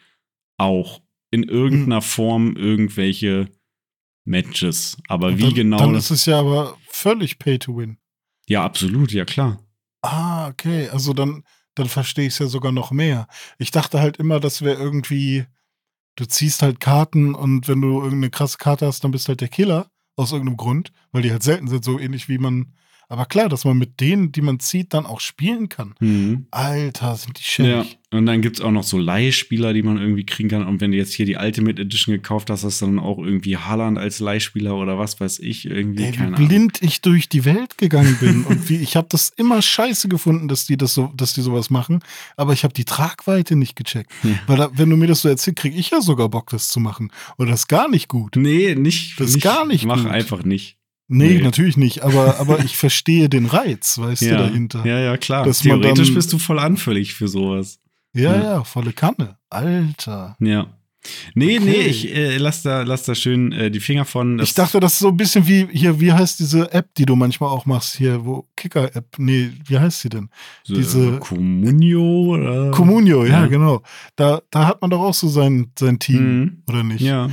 auch in irgendeiner mhm. Form irgendwelche Matches. Aber und wie dann, genau. Dann ist es ja aber völlig Pay to Win. Ja, absolut, ja klar. Ah, okay. Also dann, dann verstehe ich es ja sogar noch mehr. Ich dachte halt immer, das wäre irgendwie, du ziehst halt Karten und wenn du irgendeine krasse Karte hast, dann bist du halt der Killer aus irgendeinem Grund, weil die halt selten sind, so ähnlich wie man. Aber klar, dass man mit denen, die man zieht, dann auch spielen kann. Mhm. Alter, sind die schön. Ja, und dann gibt es auch noch so Leihspieler, die man irgendwie kriegen kann. Und wenn du jetzt hier die Ultimate Edition gekauft hast, hast du dann auch irgendwie Haaland als Leihspieler oder was weiß ich. Irgendwie, Ey, wie keine blind Ahnung. ich durch die Welt gegangen bin. und wie, ich habe das immer scheiße gefunden, dass die das so, dass die sowas machen. Aber ich habe die Tragweite nicht gecheckt. Ja. Weil da, wenn du mir das so erzählst, kriege ich ja sogar Bock, das zu machen. Und das ist gar nicht gut. Nee, nicht. Das ist gar nicht mach gut. Mach einfach nicht. Nee, nee, natürlich nicht, aber, aber ich verstehe den Reiz, weißt ja, du, dahinter. Ja, ja, klar. Dass Theoretisch dann, bist du voll anfällig für sowas. Ja, ja, ja, volle Kanne. Alter. Ja. Nee, okay. nee, ich äh, lass, da, lass da schön äh, die Finger von. Ich dachte, das ist so ein bisschen wie hier, wie heißt diese App, die du manchmal auch machst hier, wo Kicker-App, nee, wie heißt sie denn? So, diese Communio oder? Communio, ja, ja, genau. Da, da hat man doch auch so sein, sein Team, mhm. oder nicht? Ja.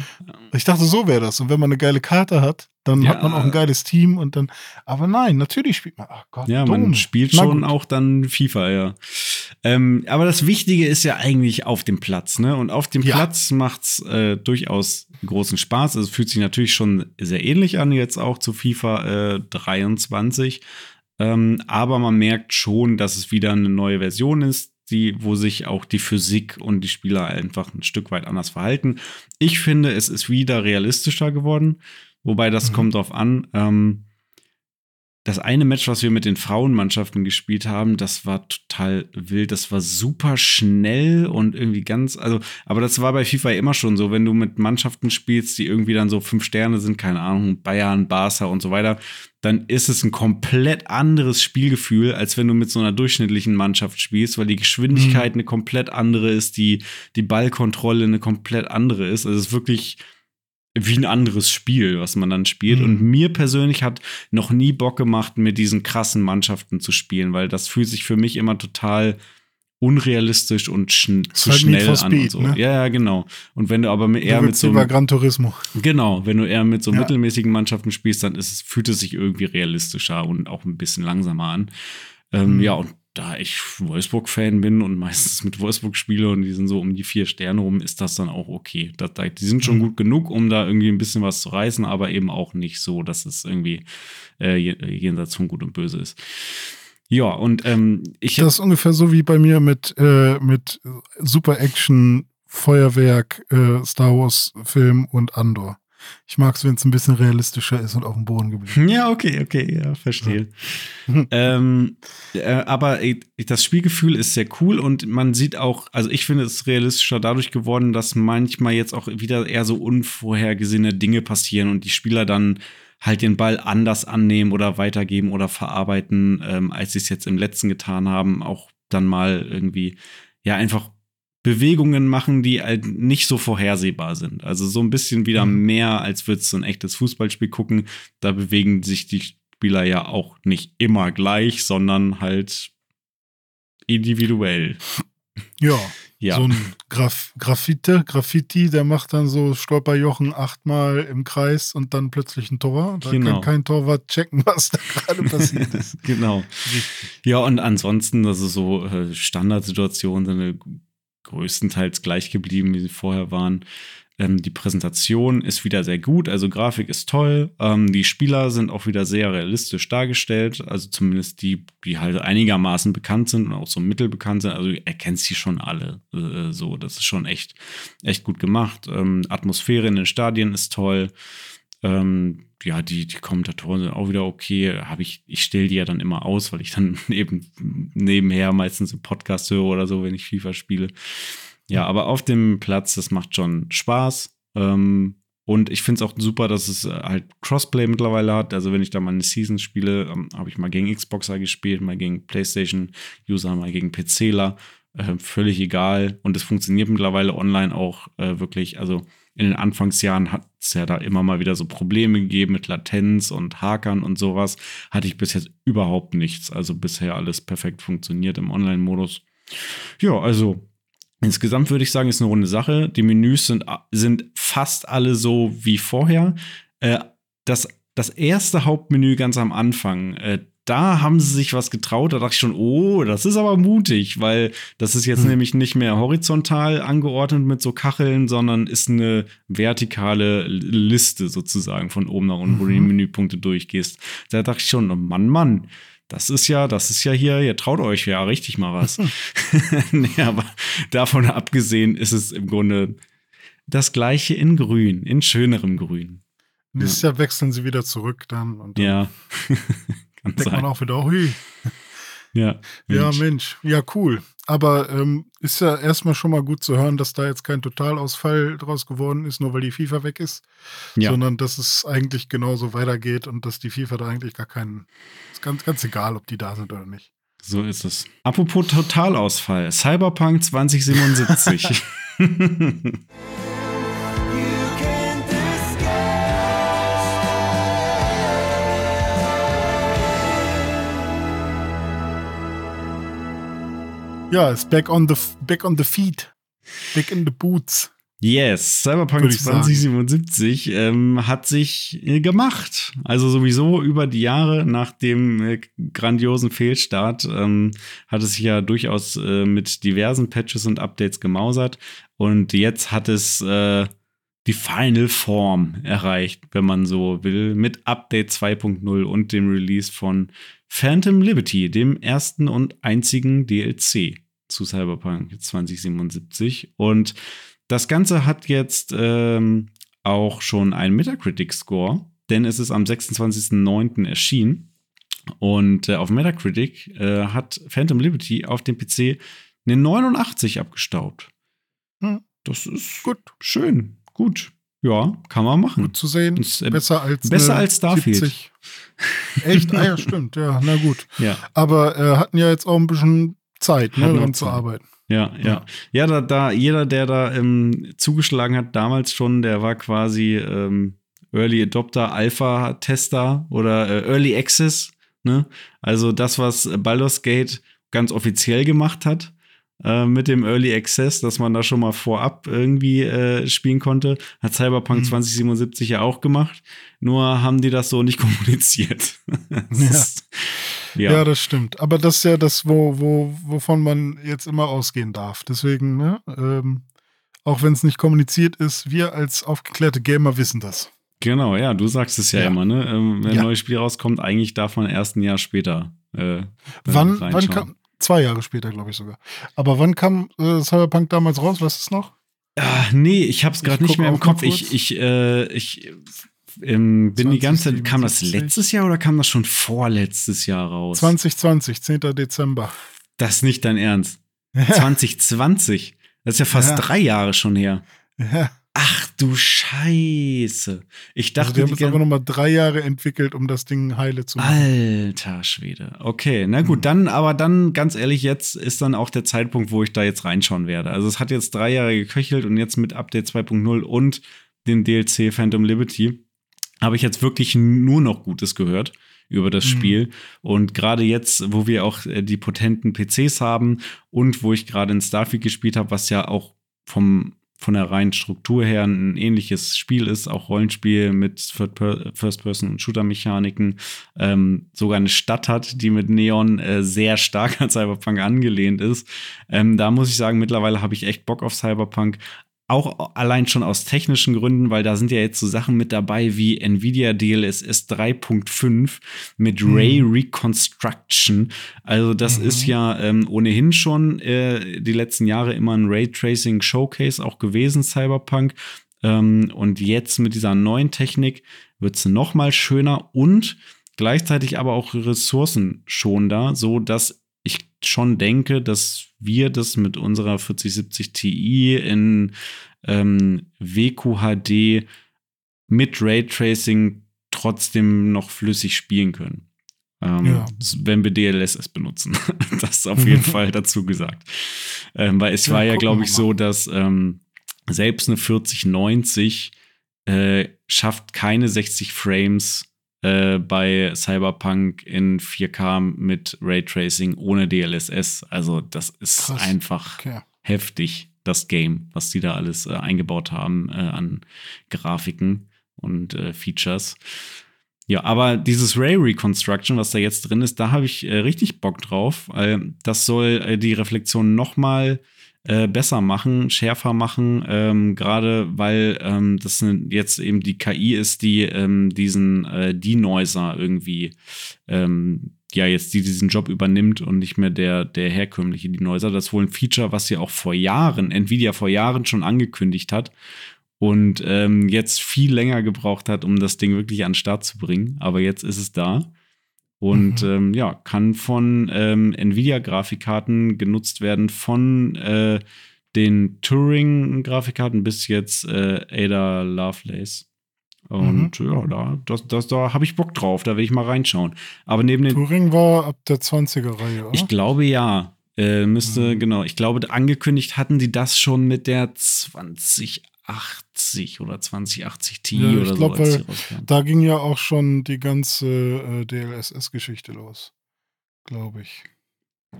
Ich dachte, so wäre das. Und wenn man eine geile Karte hat, dann ja. hat man auch ein geiles Team und dann, aber nein, natürlich spielt man, ach Gott, Ja, dumm. man spielt schon auch dann FIFA, ja. Ähm, aber das Wichtige ist ja eigentlich auf dem Platz, ne? Und auf dem ja. Platz macht's äh, durchaus großen Spaß. Also es fühlt sich natürlich schon sehr ähnlich an, jetzt auch zu FIFA äh, 23. Ähm, aber man merkt schon, dass es wieder eine neue Version ist, die, wo sich auch die Physik und die Spieler einfach ein Stück weit anders verhalten. Ich finde, es ist wieder realistischer geworden. Wobei das mhm. kommt drauf an. Ähm, das eine Match, was wir mit den Frauenmannschaften gespielt haben, das war total wild. Das war super schnell und irgendwie ganz, also, aber das war bei FIFA immer schon so, wenn du mit Mannschaften spielst, die irgendwie dann so fünf Sterne sind, keine Ahnung, Bayern, Barca und so weiter, dann ist es ein komplett anderes Spielgefühl, als wenn du mit so einer durchschnittlichen Mannschaft spielst, weil die Geschwindigkeit mhm. eine komplett andere ist, die, die Ballkontrolle eine komplett andere ist. Also es ist wirklich, wie ein anderes Spiel, was man dann spielt. Mhm. Und mir persönlich hat noch nie Bock gemacht, mit diesen krassen Mannschaften zu spielen, weil das fühlt sich für mich immer total unrealistisch und schn zu halt schnell an Speed, und so. Ne? Ja, ja, genau. Und wenn du aber eher du mit so einem, Gran Turismo. Genau, wenn du eher mit so ja. mittelmäßigen Mannschaften spielst, dann ist es, fühlt es sich irgendwie realistischer und auch ein bisschen langsamer an. Ähm, mhm. Ja, und da ich Wolfsburg-Fan bin und meistens mit Wolfsburg spiele und die sind so um die vier Sterne rum, ist das dann auch okay. Das, die sind schon mhm. gut genug, um da irgendwie ein bisschen was zu reißen, aber eben auch nicht so, dass es irgendwie äh, jenseits von Gut und Böse ist. Ja, und ähm, ich. Das ist ungefähr so wie bei mir mit, äh, mit Super Action, Feuerwerk, äh, Star Wars Film und Andor. Ich mag es, wenn es ein bisschen realistischer ist und auf dem Boden geblieben. *laughs* Ja, okay, okay, ja, verstehe. Ja. *laughs* ähm, äh, aber das Spielgefühl ist sehr cool und man sieht auch, also ich finde es realistischer dadurch geworden, dass manchmal jetzt auch wieder eher so unvorhergesehene Dinge passieren und die Spieler dann halt den Ball anders annehmen oder weitergeben oder verarbeiten, ähm, als sie es jetzt im letzten getan haben, auch dann mal irgendwie ja einfach Bewegungen machen, die halt nicht so vorhersehbar sind. Also so ein bisschen wieder mhm. mehr, als würdest du ein echtes Fußballspiel gucken. Da bewegen sich die Spieler ja auch nicht immer gleich, sondern halt individuell. Ja, *laughs* ja. so ein Graf Graffiti, Graffiti, der macht dann so Stolperjochen achtmal im Kreis und dann plötzlich ein Tor. Da genau. kann kein Torwart checken, *laughs* was da gerade passiert ist. *laughs* genau. Ja, und ansonsten, also so äh, Standardsituationen sind größtenteils gleich geblieben, wie sie vorher waren. Ähm, die Präsentation ist wieder sehr gut, also Grafik ist toll. Ähm, die Spieler sind auch wieder sehr realistisch dargestellt, also zumindest die, die halt einigermaßen bekannt sind und auch so mittelbekannt sind. Also du erkennst sie schon alle. Äh, so, das ist schon echt, echt gut gemacht. Ähm, Atmosphäre in den Stadien ist toll. Ähm, ja, die, die Kommentatoren sind auch wieder okay. Habe ich, ich stelle die ja dann immer aus, weil ich dann *laughs* eben nebenher meistens im Podcast höre oder so, wenn ich FIFA spiele. Ja, aber auf dem Platz, das macht schon Spaß. Ähm, und ich finde es auch super, dass es äh, halt Crossplay mittlerweile hat. Also, wenn ich da mal eine Season spiele, ähm, habe ich mal gegen Xboxer gespielt, mal gegen PlayStation-User, mal gegen PCler. Äh, völlig egal. Und es funktioniert mittlerweile online auch äh, wirklich. Also, in den Anfangsjahren hat es ja da immer mal wieder so Probleme gegeben mit Latenz und Hakern und sowas. Hatte ich bis jetzt überhaupt nichts. Also bisher alles perfekt funktioniert im Online-Modus. Ja, also insgesamt würde ich sagen, ist eine runde Sache. Die Menüs sind, sind fast alle so wie vorher. Äh, das, das erste Hauptmenü ganz am Anfang, äh, da haben sie sich was getraut. Da dachte ich schon, oh, das ist aber mutig, weil das ist jetzt hm. nämlich nicht mehr horizontal angeordnet mit so Kacheln, sondern ist eine vertikale Liste sozusagen von oben nach unten, mhm. wo du die mhm. Menüpunkte durchgehst. Da dachte ich schon, oh Mann, Mann. Das ist ja, das ist ja hier, ihr traut euch ja richtig mal was. *laughs* nee, aber davon abgesehen ist es im Grunde das gleiche in grün, in schönerem Grün. Nächstes ja. Jahr wechseln sie wieder zurück dann. dann ja. *laughs* Kann denkt sein. man auch wieder, hui. Ja. Mensch. Ja, Mensch. Ja, cool. Aber ähm, ist ja erstmal schon mal gut zu hören, dass da jetzt kein Totalausfall draus geworden ist, nur weil die FIFA weg ist. Ja. Sondern dass es eigentlich genauso weitergeht und dass die FIFA da eigentlich gar keinen. Ist ganz, ganz egal, ob die da sind oder nicht. So ist es. Apropos Totalausfall. Cyberpunk *laughs* 2077. *laughs* Ja, ist back on the back on the feet. Back in the boots. Yes, Cyberpunk 2077 ähm, hat sich äh, gemacht. Also sowieso über die Jahre nach dem äh, grandiosen Fehlstart ähm, hat es sich ja durchaus äh, mit diversen Patches und Updates gemausert. Und jetzt hat es äh, die Final Form erreicht, wenn man so will, mit Update 2.0 und dem Release von Phantom Liberty, dem ersten und einzigen DLC zu Cyberpunk 2077. Und das Ganze hat jetzt ähm, auch schon einen Metacritic-Score, denn es ist am 26.09. erschienen. Und äh, auf Metacritic äh, hat Phantom Liberty auf dem PC eine 89 abgestaubt. Hm. Das ist gut. Schön, gut. Ja, kann man machen. Gut zu sehen. Ist, äh, besser als besser als Starfield. 70. Echt? Ah ja, stimmt. Ja, na gut. Ja. Aber äh, hatten ja jetzt auch ein bisschen Zeit, ne, daran zu arbeiten. Ja, ja. Ja, da, da jeder, der da ähm, zugeschlagen hat, damals schon, der war quasi ähm, Early Adopter, Alpha-Tester oder äh, Early Access. Ne? Also das, was Baldur's Gate ganz offiziell gemacht hat äh, mit dem Early Access, dass man da schon mal vorab irgendwie äh, spielen konnte. Hat Cyberpunk mhm. 2077 ja auch gemacht. Nur haben die das so nicht *laughs* kommuniziert. ja. ja. ja. das stimmt. Aber das ist ja das, wo, wo, wovon man jetzt immer ausgehen darf. Deswegen, ne, ähm, auch wenn es nicht kommuniziert ist, wir als aufgeklärte Gamer wissen das. Genau, ja, du sagst es ja, ja. immer, ne? Ähm, wenn ein neues Spiel rauskommt, eigentlich darf man erst ein Jahr später. Äh, wann, wann kam, Zwei Jahre später, glaube ich sogar. Aber wann kam äh, Cyberpunk damals raus? Weißt du es noch? Ah, nee, ich habe es gerade nicht mehr im Kopf. Ich, ich, äh, ich ähm, bin 20, die ganze Zeit. Kam das letztes Jahr oder kam das schon vorletztes Jahr raus? 2020, 10. Dezember. Das ist nicht dein Ernst. Ja. 2020. Das ist ja fast ja. drei Jahre schon her. Ja. Ach du Scheiße. Ich dachte, also die haben es aber nochmal drei Jahre entwickelt, um das Ding heile zu machen. Alter Schwede. Okay, na gut, mhm. dann, aber dann, ganz ehrlich, jetzt ist dann auch der Zeitpunkt, wo ich da jetzt reinschauen werde. Also es hat jetzt drei Jahre geköchelt und jetzt mit Update 2.0 und dem DLC Phantom Liberty habe ich jetzt wirklich nur noch Gutes gehört über das mhm. Spiel. Und gerade jetzt, wo wir auch äh, die potenten PCs haben und wo ich gerade in Starfield gespielt habe, was ja auch vom von der reinen Struktur her ein ähnliches Spiel ist, auch Rollenspiel mit First-Person- und Shooter-Mechaniken, ähm, sogar eine Stadt hat, die mit Neon äh, sehr stark an Cyberpunk angelehnt ist. Ähm, da muss ich sagen, mittlerweile habe ich echt Bock auf Cyberpunk, auch allein schon aus technischen Gründen, weil da sind ja jetzt so Sachen mit dabei wie Nvidia DLSS 3.5 mit mhm. Ray Reconstruction. Also das mhm. ist ja ähm, ohnehin schon äh, die letzten Jahre immer ein Raytracing Showcase auch gewesen, Cyberpunk. Ähm, und jetzt mit dieser neuen Technik wird es noch mal schöner und gleichzeitig aber auch ressourcenschonender, so dass ich schon denke, dass wir das mit unserer 4070 Ti in ähm, WQHD mit Raytracing trotzdem noch flüssig spielen können. Ähm, ja. Wenn wir DLSS benutzen. *laughs* das ist auf jeden *laughs* Fall dazu gesagt. Ähm, weil es ja, war ja, glaube ich, so, dass ähm, selbst eine 4090 äh, schafft keine 60 Frames äh, bei Cyberpunk in 4K mit Raytracing ohne DLSS. Also das ist Krass. einfach okay. heftig, das Game, was die da alles äh, eingebaut haben äh, an Grafiken und äh, Features. Ja, aber dieses Ray Reconstruction, was da jetzt drin ist, da habe ich äh, richtig Bock drauf. das soll die Reflexion noch mal äh, besser machen, schärfer machen, ähm, gerade weil ähm, das jetzt eben die KI ist, die ähm, diesen äh, Denoiser irgendwie ähm, ja jetzt die diesen Job übernimmt und nicht mehr der der herkömmliche Denoiser. Das ist wohl ein Feature, was sie auch vor Jahren Nvidia vor Jahren schon angekündigt hat und ähm, jetzt viel länger gebraucht hat, um das Ding wirklich an den Start zu bringen. Aber jetzt ist es da. Und mhm. ähm, ja, kann von ähm, Nvidia-Grafikkarten genutzt werden, von äh, den Turing-Grafikkarten bis jetzt äh, Ada Lovelace. Und mhm. ja, da, das, das, da habe ich Bock drauf, da will ich mal reinschauen. Aber neben den. Turing war ab der 20er-Reihe, oder? Ich glaube ja. Äh, müsste, mhm. genau. Ich glaube, angekündigt hatten die das schon mit der 20 2080 oder 2080 Ti ja, oder glaub, so. Weil da ging ja auch schon die ganze äh, DLSS-Geschichte los, glaube ich.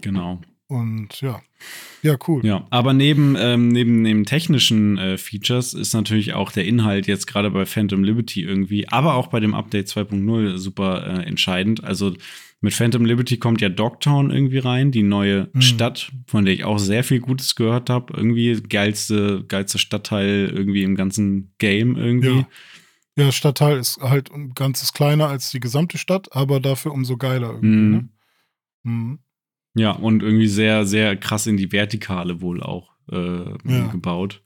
Genau. Und ja, ja, cool. Ja, aber neben, ähm, neben den technischen äh, Features ist natürlich auch der Inhalt jetzt gerade bei Phantom Liberty irgendwie, aber auch bei dem Update 2.0 super äh, entscheidend. Also mit Phantom Liberty kommt ja Dogtown irgendwie rein, die neue mhm. Stadt, von der ich auch sehr viel Gutes gehört habe. Irgendwie geilste, geilste Stadtteil irgendwie im ganzen Game irgendwie. Ja. ja, Stadtteil ist halt ein ganzes kleiner als die gesamte Stadt, aber dafür umso geiler irgendwie. Mhm. Ne? Mhm. Ja, und irgendwie sehr, sehr krass in die Vertikale wohl auch äh, ja. gebaut.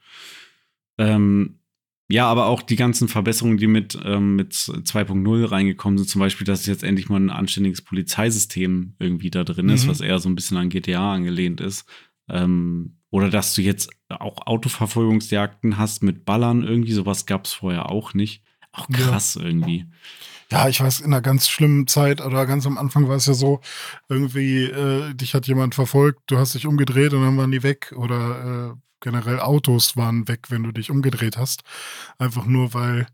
Ähm, ja, aber auch die ganzen Verbesserungen, die mit, ähm, mit 2.0 reingekommen sind, zum Beispiel, dass jetzt endlich mal ein anständiges Polizeisystem irgendwie da drin ist, mhm. was eher so ein bisschen an GTA angelehnt ist. Ähm, oder dass du jetzt auch Autoverfolgungsjagden hast mit Ballern irgendwie, sowas gab es vorher auch nicht. Auch krass ja. irgendwie. Ja, ich weiß, in einer ganz schlimmen Zeit oder ganz am Anfang war es ja so, irgendwie, äh, dich hat jemand verfolgt, du hast dich umgedreht und dann waren die weg oder äh, generell Autos waren weg, wenn du dich umgedreht hast. Einfach nur, weil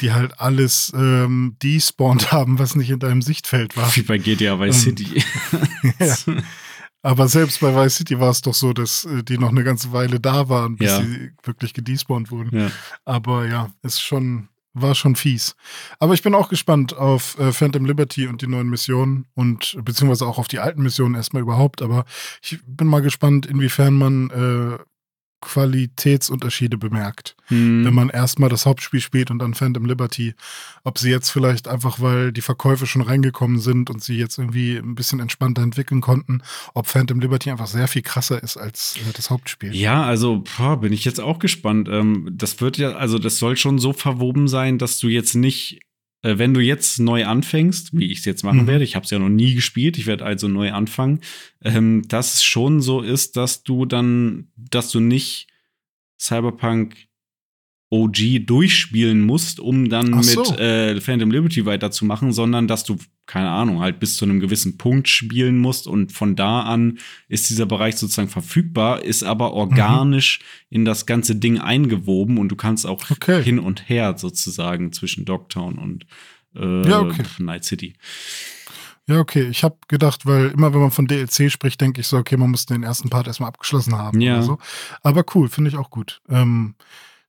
die halt alles ähm, despawned haben, was nicht in deinem Sichtfeld war. Wie bei GTA Vice ähm, City. *laughs* ja. Aber selbst bei Vice City war es doch so, dass äh, die noch eine ganze Weile da waren, bis ja. sie wirklich gedespawnt wurden. Ja. Aber ja, ist schon, war schon fies. Aber ich bin auch gespannt auf äh, Phantom Liberty und die neuen Missionen und beziehungsweise auch auf die alten Missionen erstmal überhaupt. Aber ich bin mal gespannt, inwiefern man äh, Qualitätsunterschiede bemerkt, hm. wenn man erstmal das Hauptspiel spielt und dann Phantom Liberty. Ob sie jetzt vielleicht einfach, weil die Verkäufe schon reingekommen sind und sie jetzt irgendwie ein bisschen entspannter entwickeln konnten, ob Phantom Liberty einfach sehr viel krasser ist als äh, das Hauptspiel. Ja, also boah, bin ich jetzt auch gespannt. Ähm, das wird ja, also das soll schon so verwoben sein, dass du jetzt nicht äh, wenn du jetzt neu anfängst, wie ich es jetzt machen mhm. werde, ich habe es ja noch nie gespielt, ich werde also neu anfangen, ähm, dass es schon so ist, dass du dann, dass du nicht Cyberpunk OG durchspielen musst, um dann so. mit äh, Phantom Liberty weiterzumachen, sondern dass du, keine Ahnung, halt bis zu einem gewissen Punkt spielen musst und von da an ist dieser Bereich sozusagen verfügbar, ist aber organisch mhm. in das ganze Ding eingewoben und du kannst auch okay. hin und her sozusagen zwischen Dogtown und äh, ja, okay. Night City. Ja, okay. Ich habe gedacht, weil immer wenn man von DLC spricht, denke ich so, okay, man muss den ersten Part erstmal abgeschlossen haben Ja. oder so. Aber cool, finde ich auch gut. Ähm,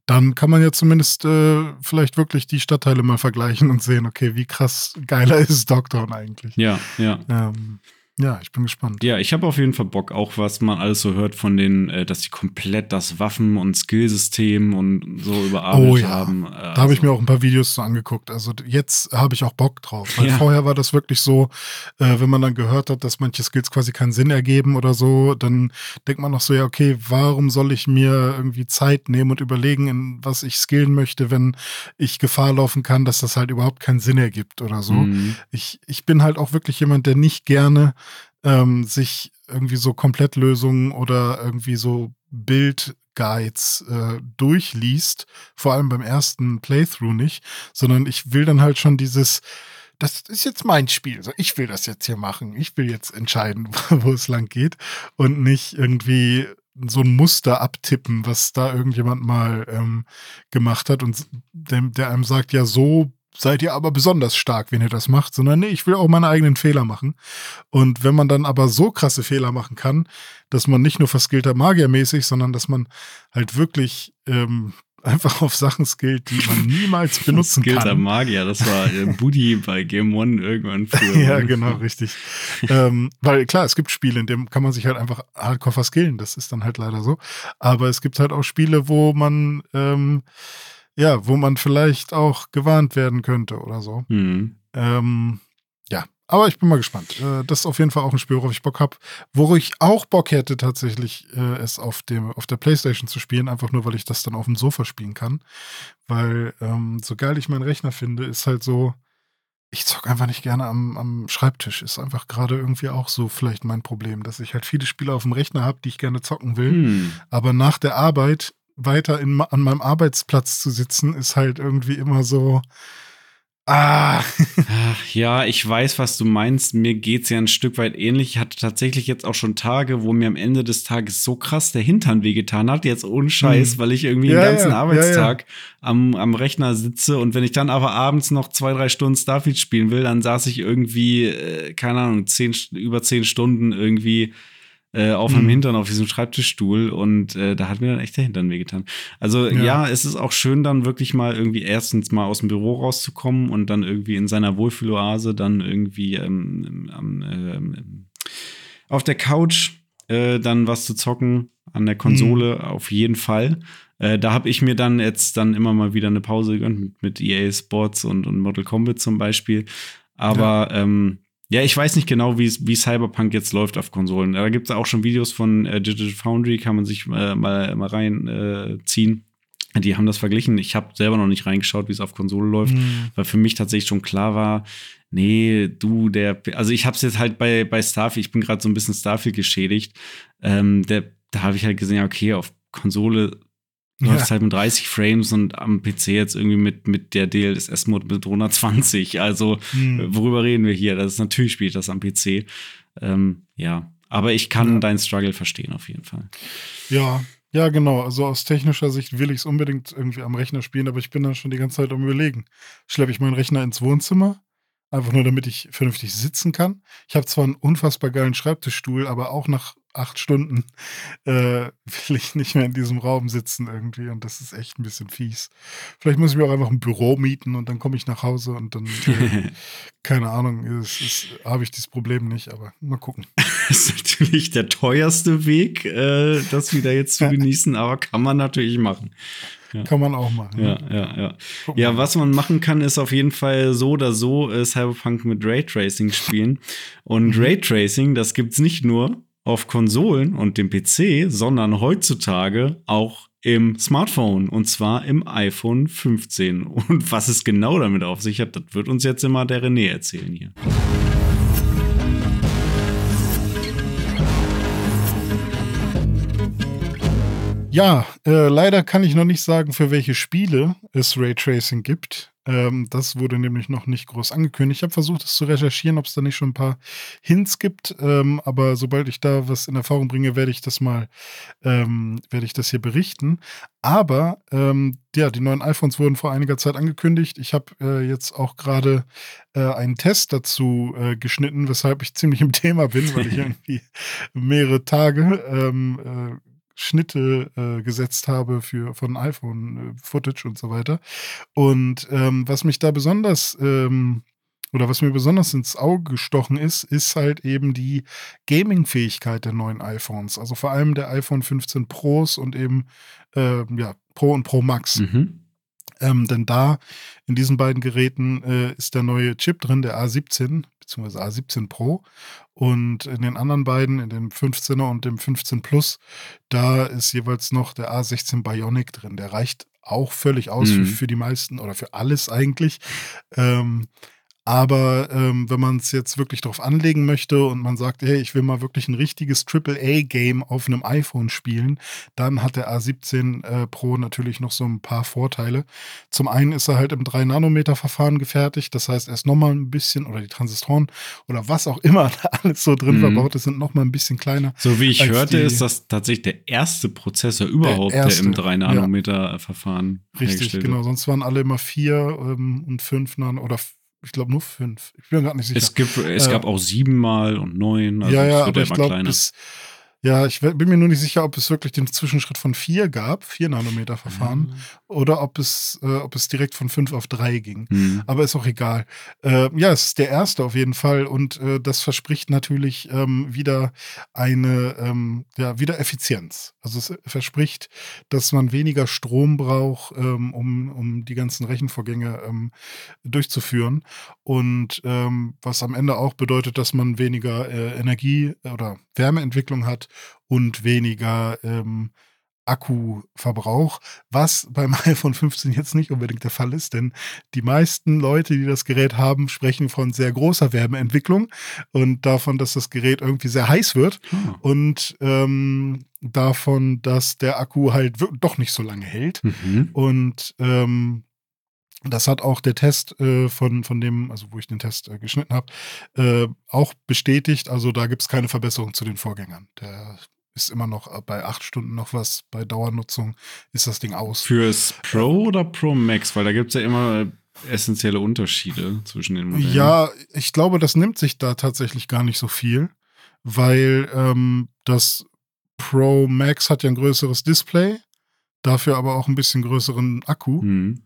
dann kann man ja zumindest äh, vielleicht wirklich die Stadtteile mal vergleichen und sehen, okay, wie krass geiler *laughs* ist Dogtown eigentlich. Ja, ja. Ähm, ja, ich bin gespannt. Ja, ich habe auf jeden Fall Bock, auch was man alles so hört von den, äh, dass sie komplett das Waffen- und Skillsystem und so überarbeitet Oh ja, haben. Äh, Da habe ich mir auch ein paar Videos so angeguckt. Also jetzt habe ich auch Bock drauf. Weil Ja. vorher war das wirklich so, äh, wenn man dann gehört hat, dass manche Skills quasi keinen Sinn ergeben oder so, dann denkt man noch so, ja, okay, warum soll ich mir irgendwie Zeit nehmen und überlegen, in was ich skillen möchte, wenn ich Gefahr laufen kann, dass das halt überhaupt keinen Sinn ergibt oder so. Mhm. Ich, ich bin halt auch wirklich jemand, der nicht gerne ähm, sich irgendwie so Komplettlösungen oder irgendwie so Bildguides äh, durchliest, vor allem beim ersten Playthrough nicht, sondern ich will dann halt schon dieses, das ist jetzt mein Spiel, so ich will das jetzt hier machen, ich will jetzt entscheiden, *laughs* wo es lang geht und nicht irgendwie so ein Muster abtippen, was da irgendjemand mal ähm, gemacht hat und dem, der einem sagt, ja, so seid ihr aber besonders stark, wenn ihr das macht, sondern nee, ich will auch meine eigenen Fehler machen. Und wenn man dann aber so krasse Fehler machen kann, dass man nicht nur verskillter Magiermäßig, sondern dass man halt wirklich ähm, *laughs* einfach auf Sachen skillt, die man niemals *laughs* benutzen Skillter kann. Magier, das war äh, *laughs* Buddy bei Game One irgendwann früher. Ja, genau, richtig. ähm, weil klar, es gibt Spiele, in denen kann man sich halt einfach hardcore verskillen. Das ist dann halt leider so. Aber es gibt halt auch Spiele, wo man, ähm, ja, wo man vielleicht auch gewarnt werden könnte oder so. Mhm. Ähm, ja, aber ich bin mal gespannt. Äh, das ist auf jeden Fall auch ein Spiel, worauf ich Bock habe. Wo ich auch Bock hätte, tatsächlich äh, es auf, dem, auf der Playstation zu spielen, einfach nur, weil ich das dann auf dem Sofa spielen kann. Weil ähm, so geil ich meinen Rechner finde, ist halt so, ich zock einfach nicht gerne am, am Schreibtisch. Ist einfach gerade irgendwie auch so vielleicht mein Problem, dass ich halt viele Spiele auf dem Rechner habe, die ich gerne zocken will. Hm. Aber nach der Arbeit weiter in, an meinem Arbeitsplatz zu sitzen, ist halt irgendwie immer so. Ah, *laughs* Ach, ja, ich weiß, was du meinst. Mir geht's ja ein Stück weit ähnlich. Ich hatte tatsächlich jetzt auch schon Tage, wo mir am Ende des Tages so krass der Hintern wehgetan hat, jetzt ohne Scheiß, Hm. weil ich irgendwie Ja, den ganzen ja, ja, Arbeitstag Am, am Rechner sitze und wenn ich dann aber abends noch zwei, drei Stunden Starfield spielen will, dann saß ich irgendwie, äh, keine Ahnung, zehn, über zehn Stunden irgendwie äh, auf meinem Mhm. Hintern auf diesem Schreibtischstuhl und äh, da hat mir dann echt der Hintern wehgetan. Also ja. Ja. es ist auch schön, dann wirklich mal irgendwie erstens mal aus dem Büro rauszukommen und dann irgendwie in seiner Wohlfühloase dann irgendwie ähm, ähm, auf der Couch äh, dann was zu zocken an der Konsole auf jeden Fall. Äh, da habe ich mir dann jetzt dann immer mal wieder eine Pause gegönnt mit, mit EA Sports und, und Mortal Kombat zum Beispiel. Aber ja, ähm, ja ich weiß nicht genau, wie wie Cyberpunk jetzt läuft auf Konsolen. Da gibt es auch schon Videos von äh, Digital Foundry, kann man sich äh, mal, mal reinziehen. Die haben das verglichen. Ich habe selber noch nicht reingeschaut, wie es auf Konsole läuft, Mhm. weil für mich tatsächlich schon klar war, nee, du, der, also ich habe es jetzt halt bei, bei Starfield, ich bin gerade so ein bisschen Starfield geschädigt. Ähm, der, da habe ich halt gesehen, okay, auf Konsole läuft es halt mit 30 Frames und am PC jetzt irgendwie mit, mit der DLSS-Mode mit 120. Also, Mhm. worüber reden wir hier? Das ist natürlich spielt das am PC. Ähm, ja, aber ich kann Ja. deinen Struggle verstehen auf jeden Fall. Ja, ja, genau. Also aus technischer Sicht will ich es unbedingt irgendwie am Rechner spielen, aber ich bin dann schon die ganze Zeit am Überlegen. Schleppe ich meinen Rechner ins Wohnzimmer, einfach nur damit ich vernünftig sitzen kann. Ich habe zwar einen unfassbar geilen Schreibtischstuhl, aber auch nach acht Stunden äh, will ich nicht mehr in diesem Raum sitzen irgendwie und das ist echt ein bisschen fies. Vielleicht muss ich mir auch einfach ein Büro mieten und dann komme ich nach Hause und dann, äh, *laughs* keine Ahnung, habe ich dieses Problem nicht, aber mal gucken. *laughs* Das ist natürlich der teuerste Weg, äh, das wieder jetzt zu genießen, aber kann man natürlich machen. Ja. Kann man auch machen. Ja, ne? ja, ja. Ja, was man machen kann, ist auf jeden Fall so oder so äh, Cyberpunk mit Raytracing spielen. Und Mhm. Raytracing, das gibt's nicht nur auf Konsolen und dem PC, sondern heutzutage auch im Smartphone und zwar im iPhone 15. *laughs* Und was es genau damit auf sich hat, das wird uns jetzt immer der René erzählen hier. Ja, äh, leider kann ich noch nicht sagen, für welche Spiele es Raytracing gibt. Ähm, das wurde nämlich noch nicht groß angekündigt. Ich habe versucht, es zu recherchieren, ob es da nicht schon ein paar Hints gibt. Ähm, aber sobald ich da was in Erfahrung bringe, werde ich das mal, ähm, werde ich das hier berichten. Aber ähm, ja, die neuen iPhones wurden vor einiger Zeit angekündigt. Ich habe äh, jetzt auch gerade äh, einen Test dazu äh, geschnitten, weshalb ich ziemlich im *laughs* Thema bin, weil ich *laughs* irgendwie mehrere Tage ähm, äh, Schnitte äh, gesetzt habe für von iPhone äh, Footage und so weiter. Und ähm, was mich da besonders ähm, oder was mir besonders ins Auge gestochen ist, ist halt eben die Gaming-Fähigkeit der neuen iPhones. Also vor allem der iPhone 15 Pros und eben äh, ja, Pro und Pro Max. Mhm. Ähm, denn da in diesen beiden Geräten äh, ist der neue Chip drin, der A17 bzw. A17 Pro. Und in den anderen beiden, in dem 15er und dem 15 Plus, da ist jeweils noch der A16 Bionic drin. Der reicht auch völlig aus mhm. für, für, die meisten oder für alles eigentlich. Ähm, aber ähm, wenn man es jetzt wirklich darauf anlegen möchte und man sagt, hey, ich will mal wirklich ein richtiges AAA-Game auf einem iPhone spielen, dann hat der A17 äh, Pro natürlich noch so ein paar Vorteile. Zum einen ist er halt im 3-Nanometer-Verfahren gefertigt, das heißt, er ist nochmal ein bisschen, oder die Transistoren oder was auch immer *laughs* da alles so drin mhm. verbaut ist, sind nochmal ein bisschen kleiner. So wie ich hörte, ist das tatsächlich der erste Prozessor überhaupt, der, erste, der im 3-Nanometer-Verfahren ja. Richtig, genau. Sonst waren alle immer 4 ähm, und 5 Nano oder ich glaube nur fünf. Ich bin mir gerade nicht sicher. Es, gibt, es äh, gab auch siebenmal und neun. Also ja, ja, aber ich glaube, ja, ich bin mir nur nicht sicher, ob es wirklich den Zwischenschritt von vier gab, vier Nanometer Verfahren, mhm. oder ob es, äh, ob es direkt von fünf auf drei ging. Mhm. Aber ist auch egal. Äh, ja, es ist der erste auf jeden Fall und äh, das verspricht natürlich ähm, wieder eine, ähm, ja, wieder Effizienz. Also es verspricht, dass man weniger Strom braucht, ähm, um, um die ganzen Rechenvorgänge ähm, durchzuführen. Und ähm, was am Ende auch bedeutet, dass man weniger äh, Energie oder Wärmeentwicklung hat und weniger ähm, Akkuverbrauch, was beim *laughs* iPhone 15 jetzt nicht unbedingt der Fall ist, denn die meisten Leute, die das Gerät haben, sprechen von sehr großer Wärmeentwicklung und davon, dass das Gerät irgendwie sehr heiß wird hm. und ähm, davon, dass der Akku halt doch nicht so lange hält. Mhm. Und ähm, das hat auch der Test äh, von, von dem, also wo ich den Test äh, geschnitten habe, äh, auch bestätigt. Also da gibt es keine Verbesserung zu den Vorgängern. Der ist immer noch äh, bei acht Stunden noch was. Bei Dauernutzung ist das Ding aus. Fürs Pro oder Pro Max? Weil da gibt es ja immer essentielle Unterschiede zwischen den Modellen. Ja, ich glaube, das nimmt sich da tatsächlich gar nicht so viel, weil ähm, das Pro Max hat ja ein größeres Display, dafür aber auch ein bisschen größeren Akku. Mhm.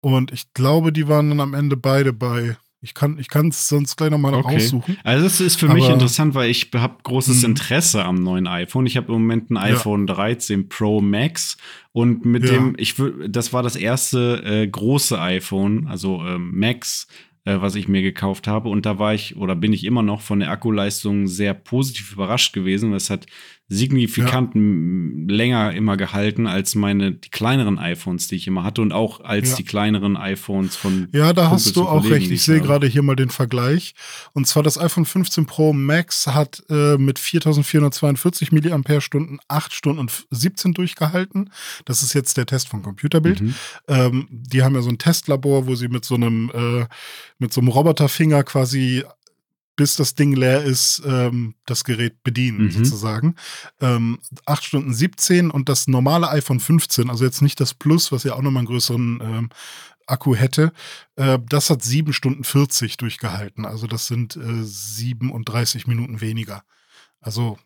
Und ich glaube, die waren dann am Ende beide bei. Ich kann ich es sonst gleich nochmal okay. raussuchen. Also das ist für Aber, mich interessant, weil ich habe großes mhm. Interesse am neuen iPhone. Ich habe im Moment ein iPhone ja. 13 Pro Max und mit ja. dem, ich das war das erste äh, große iPhone, also äh, Max, was ich mir gekauft habe. Und da war ich oder bin ich immer noch von der Akkuleistung sehr positiv überrascht gewesen. Es hat signifikant ja. länger immer gehalten als meine die kleineren iPhones, die ich immer hatte und auch als ja. die kleineren iPhones von Ja, da Kumpels hast du auch recht. Ich sehe gerade hier mal den Vergleich und zwar das iPhone 15 Pro Max hat äh, mit 4442 mAh 8 Stunden und 17 durchgehalten. Das ist jetzt der Test von Computerbild. Mhm. Ähm, die haben ja so ein Testlabor, wo sie mit so einem äh, mit so einem Roboterfinger quasi bis das Ding leer ist, ähm, das Gerät bedienen, mhm. sozusagen. Ähm, 8 Stunden 17 und das normale iPhone 15, also jetzt nicht das Plus, was ja auch nochmal einen größeren ähm, Akku hätte, äh, das hat 7 Stunden 40 durchgehalten. Also das sind äh, 37 Minuten weniger. Also.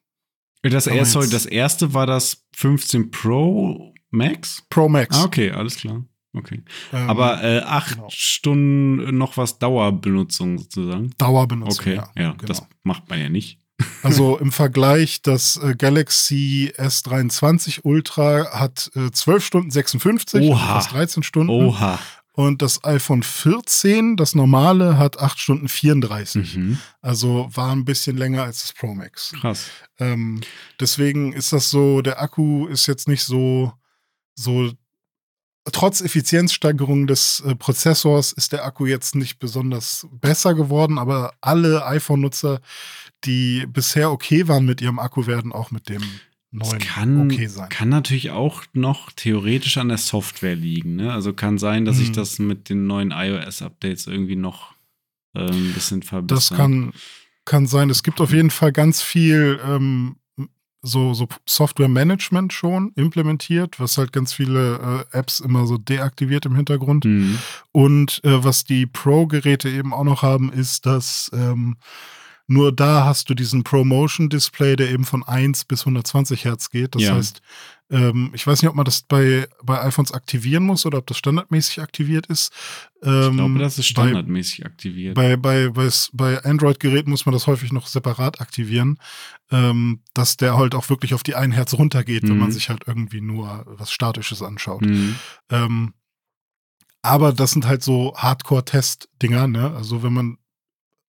Das, erste, sorry, das erste war das 15 Pro Max? Pro Max. Ah, okay, alles klar. Okay. Ähm, Aber äh, acht genau. Stunden noch was Dauerbenutzung sozusagen? Dauerbenutzung. Okay, ja, ja genau. das macht man ja nicht. *laughs* Also im Vergleich, das äh, Galaxy S23 Ultra hat äh, 12 Stunden 56, Oha. fast 13 Stunden. Oha. Und das iPhone 14, das normale, hat 8 Stunden 34. Mhm. Also war ein bisschen länger als das Pro Max. Krass. Ähm, deswegen ist das so, der Akku ist jetzt nicht so, so trotz Effizienzsteigerung des äh, Prozessors ist der Akku jetzt nicht besonders besser geworden, aber alle iPhone-Nutzer, die bisher okay waren mit ihrem Akku, werden auch mit dem 9 kann, okay sein. Kann natürlich auch noch theoretisch an der Software liegen. Ne? Also kann sein, dass sich Hm. das mit den neuen iOS-Updates irgendwie noch äh, ein bisschen verbessert. Das kann, kann sein. Es gibt auf jeden Fall ganz viel ähm, so, so Software-Management schon implementiert, was halt ganz viele äh, Apps immer so deaktiviert im Hintergrund. Mhm. Und äh, was die Pro-Geräte eben auch noch haben, ist, dass ähm, nur da hast du diesen Promotion-Display, der eben von 1 bis 120 Hertz geht. Das Ja. heißt, ähm, ich weiß nicht, ob man das bei, bei iPhones aktivieren muss oder ob das standardmäßig aktiviert ist. Ähm, Ich glaube, das ist bei- standardmäßig aktiviert. bei, bei, bei, bei Android-Geräten muss man das häufig noch separat aktivieren, ähm, dass der halt auch wirklich auf die 1 Hertz runtergeht, wenn Mhm. man sich halt irgendwie nur was Statisches anschaut. Mhm. Ähm, aber das sind halt so Hardcore-Test-Dinger, ne? Also wenn man,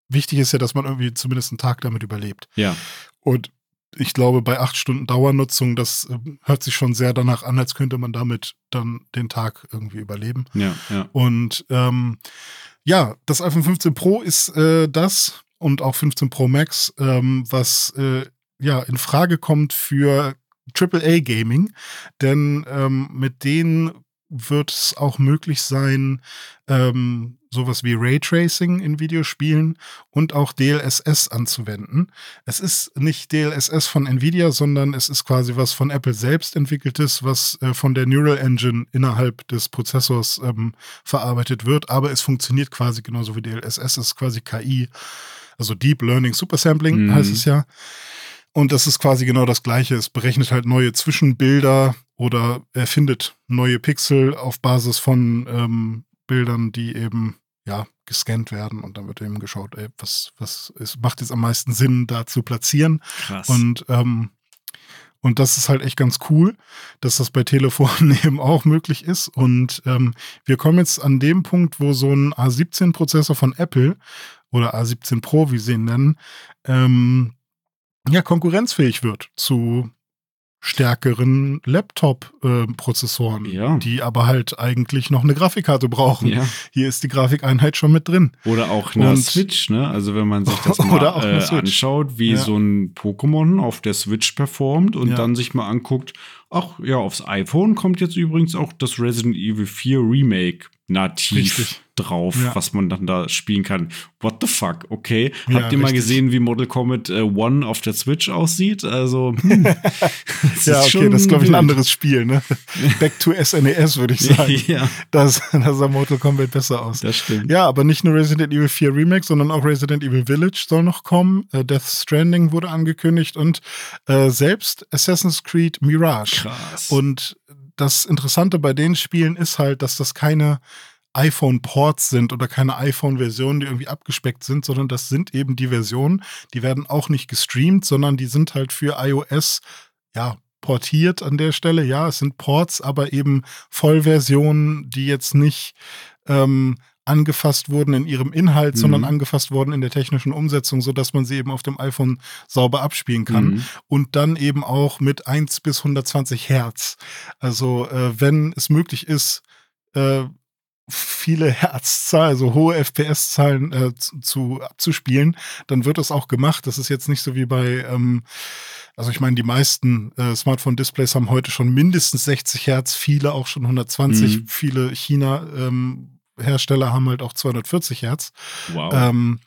wichtig ist ja, dass man irgendwie zumindest einen Tag damit überlebt. Ja, Und ich glaube, bei acht Stunden Dauernutzung, das ähm, hört sich schon sehr danach an, als könnte man damit dann den Tag irgendwie überleben. ja, ja. Und ähm, ja, das iPhone 15 Pro ist äh, das und auch 15 Pro Max, ähm, was äh, ja in Frage kommt für AAA Gaming, denn ähm, mit denen wird es auch möglich sein, ähm, sowas wie Raytracing in Videospielen und auch DLSS anzuwenden. Es ist nicht DLSS von Nvidia, sondern es ist quasi was von Apple selbst entwickeltes, was äh, von der Neural Engine innerhalb des Prozessors ähm, verarbeitet wird, aber es funktioniert quasi genauso wie DLSS, es ist quasi KI, also Deep Learning Supersampling Mhm. heißt es ja. Und das ist quasi genau das Gleiche. Es berechnet halt neue Zwischenbilder oder erfindet neue Pixel auf Basis von ähm, Bildern, die eben ja gescannt werden und dann wird eben geschaut, ey, was, was ist, macht jetzt am meisten Sinn, da zu platzieren. Krass. Und, ähm, und das ist halt echt ganz cool, dass das bei Telefonen *laughs* eben auch möglich ist. Und ähm, wir kommen jetzt an dem Punkt, wo so ein A17-Prozessor von Apple oder A17 Pro, wie sie ihn nennen, ähm, ja, konkurrenzfähig wird zu stärkeren Laptop-Prozessoren, Ja. die aber halt eigentlich noch eine Grafikkarte brauchen. ja. Hier ist die Grafikeinheit schon mit drin. Oder auch eine Und- Switch, ne? Also wenn man sich das *laughs* Oder mal äh, anschaut, wie Ja. so ein Pokémon auf der Switch performt und dann sich mal anguckt, ach ja, aufs iPhone kommt jetzt übrigens auch das Resident Evil 4 Remake nativ Richtig. drauf, Ja. was man dann da spielen kann. What the fuck? Okay. Ja, Habt ihr mal richtig. gesehen, wie Mortal Kombat äh, One auf der Switch aussieht? Also, hm, *laughs* *laughs* Ja, okay, das ist, glaube ich, ein anderes Spiel, ne? *laughs* Back to SNES, würde ich sagen. ja, Das, das sah Mortal Kombat besser aus. das stimmt. Ja, aber nicht nur Resident Evil 4 Remake, sondern auch Resident Evil Village soll noch kommen. Äh, Death Stranding wurde angekündigt und äh, selbst Assassin's Creed Mirage. Krass. Und das Interessante bei den Spielen ist halt, dass das keine iPhone-Ports sind oder keine iPhone-Versionen, die irgendwie abgespeckt sind, sondern das sind eben die Versionen, die werden auch nicht gestreamt, sondern die sind halt für iOS, ja, portiert an der Stelle. Ja, es sind Ports, aber eben Vollversionen, die jetzt nicht ähm, angefasst wurden in ihrem Inhalt, Mhm. sondern angefasst wurden in der technischen Umsetzung, sodass man sie eben auf dem iPhone sauber abspielen kann Mhm. und dann eben auch mit 1 bis 120 Hertz. Also äh, wenn es möglich ist, äh, viele Herzzahlen, also hohe FPS-Zahlen äh, zu, zu abzuspielen, dann wird das auch gemacht. Das ist jetzt nicht so wie bei, ähm, also ich meine, die meisten äh, Smartphone-Displays haben heute schon mindestens 60 Hertz, viele auch schon 120, Mhm. viele China-Hersteller haben halt auch 240 Hertz. Wow. Ähm,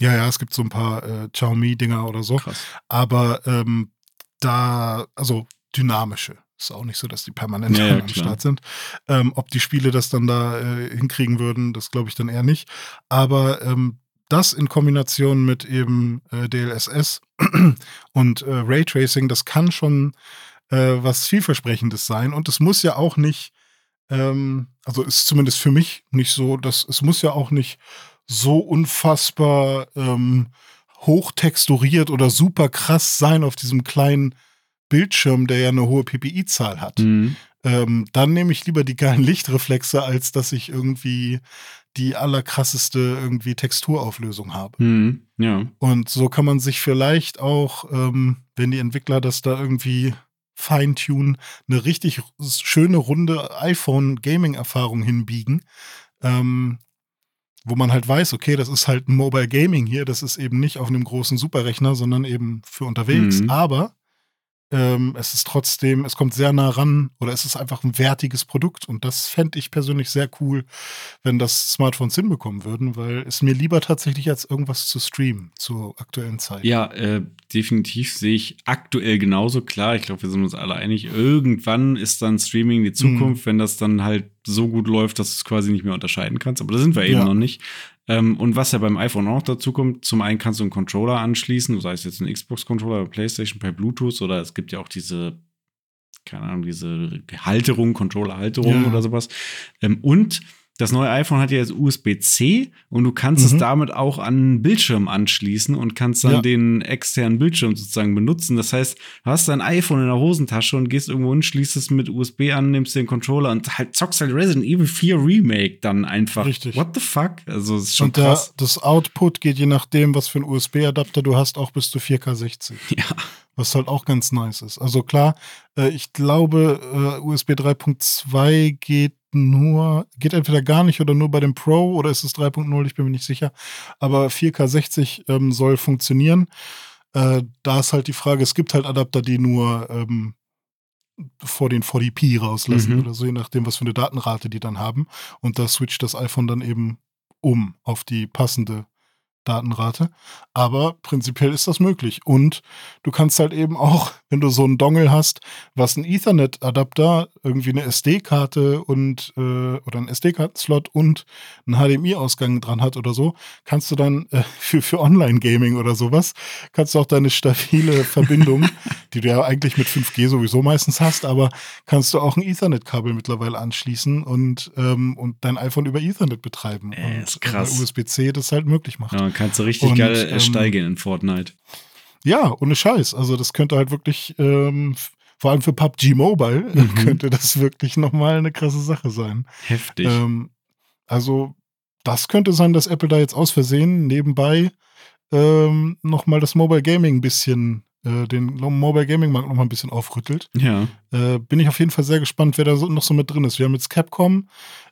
ja, ja, es gibt so ein paar äh, Xiaomi-Dinger oder so. Krass. Aber ähm, da, also dynamische. Ist auch nicht so, dass die permanent Ja, ja, am. Start sind. Ähm, ob die Spiele das dann da äh, hinkriegen würden, das glaube ich dann eher nicht. Aber ähm, das in Kombination mit eben äh, DLSS *clears throat* und äh, Raytracing, das kann schon äh, was vielversprechendes sein. Und es muss ja auch nicht, ähm, also ist zumindest für mich nicht so, dass es muss ja auch nicht so unfassbar ähm, hochtexturiert oder super krass sein auf diesem kleinen Bildschirm, der ja eine hohe PPI-Zahl hat. Mhm. Ähm, dann nehme ich lieber die geilen Lichtreflexe, als dass ich irgendwie die allerkrasseste irgendwie Texturauflösung habe. Mhm. Ja. Und so kann man sich vielleicht auch, ähm, wenn die Entwickler das da irgendwie feintunen, eine richtig schöne, runde iPhone-Gaming-Erfahrung hinbiegen. Ähm, wo man halt weiß, okay, das ist halt ein Mobile Gaming hier, das ist eben nicht auf einem großen Superrechner, sondern eben für unterwegs. Mhm. Aber ähm, es ist trotzdem, es kommt sehr nah ran oder es ist einfach ein wertiges Produkt. Und das fände ich persönlich sehr cool, wenn das Smartphones hinbekommen würden, weil es mir lieber tatsächlich als irgendwas zu streamen zur aktuellen Zeit. Ja, äh, definitiv sehe ich aktuell genauso klar. Ich glaube, wir sind uns alle einig. Irgendwann ist dann Streaming die Zukunft, mhm. wenn das dann halt so gut läuft, dass du es quasi nicht mehr unterscheiden kannst. Aber da sind wir eben ja. noch nicht. Ähm, und was ja beim iPhone auch dazu kommt, zum einen kannst du einen Controller anschließen, sei es jetzt ein Xbox-Controller oder PlayStation per Bluetooth oder es gibt ja auch diese, keine Ahnung, diese Halterung, Controller-Halterung ja. oder sowas. Ähm, und das neue iPhone hat ja jetzt USB-C und du kannst mhm. es damit auch an einen Bildschirm anschließen und kannst dann ja. den externen Bildschirm sozusagen benutzen. Das heißt, du hast dein iPhone in der Hosentasche und gehst irgendwo hin, schließt es mit USB an, nimmst den Controller und halt zockst halt Resident Evil 4 Remake dann einfach. Richtig. What the fuck? Also, es ist schon und der, krass. das Output geht je nachdem, was für einen USB-Adapter du hast, auch bis zu 4K 60. *laughs* Ja was halt auch ganz nice ist. Also klar, äh, ich glaube, äh, USB 3.2 geht nur, geht entweder gar nicht oder nur bei dem Pro oder ist es 3.0, ich bin mir nicht sicher. Aber 4K 60 ähm, soll funktionieren. Äh, da ist halt die Frage, es gibt halt Adapter, die nur ähm, vor den 40p rauslassen mhm. oder so, je nachdem, was für eine Datenrate die dann haben. Und da switcht das iPhone dann eben um auf die passende Datenrate. Aber prinzipiell ist das möglich. Und du kannst halt eben auch, *laughs* wenn du so einen Dongle hast, was ein Ethernet-Adapter, irgendwie eine SD-Karte und äh, oder ein SD-Karten-Slot und einen HDMI-Ausgang dran hat oder so, kannst du dann äh, *laughs* für, für Online-Gaming oder sowas, kannst du auch deine stabile *laughs* Verbindung, die du ja eigentlich mit 5G sowieso meistens hast, aber kannst du auch ein Ethernet-Kabel mittlerweile anschließen und, ähm, und dein iPhone über Ethernet betreiben. Äh, und krass. USB-C das halt möglich macht. Ja, kannst du richtig und, geil äh, ähm, steigen in Fortnite. Ja, ohne Scheiß. Also das könnte halt wirklich, ähm, vor allem für PUBG Mobile, mhm. könnte das wirklich nochmal eine krasse Sache sein. Heftig. Ähm, also das könnte sein, dass Apple da jetzt aus Versehen nebenbei ähm, nochmal das Mobile Gaming ein bisschen, äh, den Mobile Gaming Markt nochmal ein bisschen aufrüttelt. Ja. Äh, bin ich auf jeden Fall sehr gespannt, wer da so, noch so mit drin ist. Wir haben jetzt Capcom.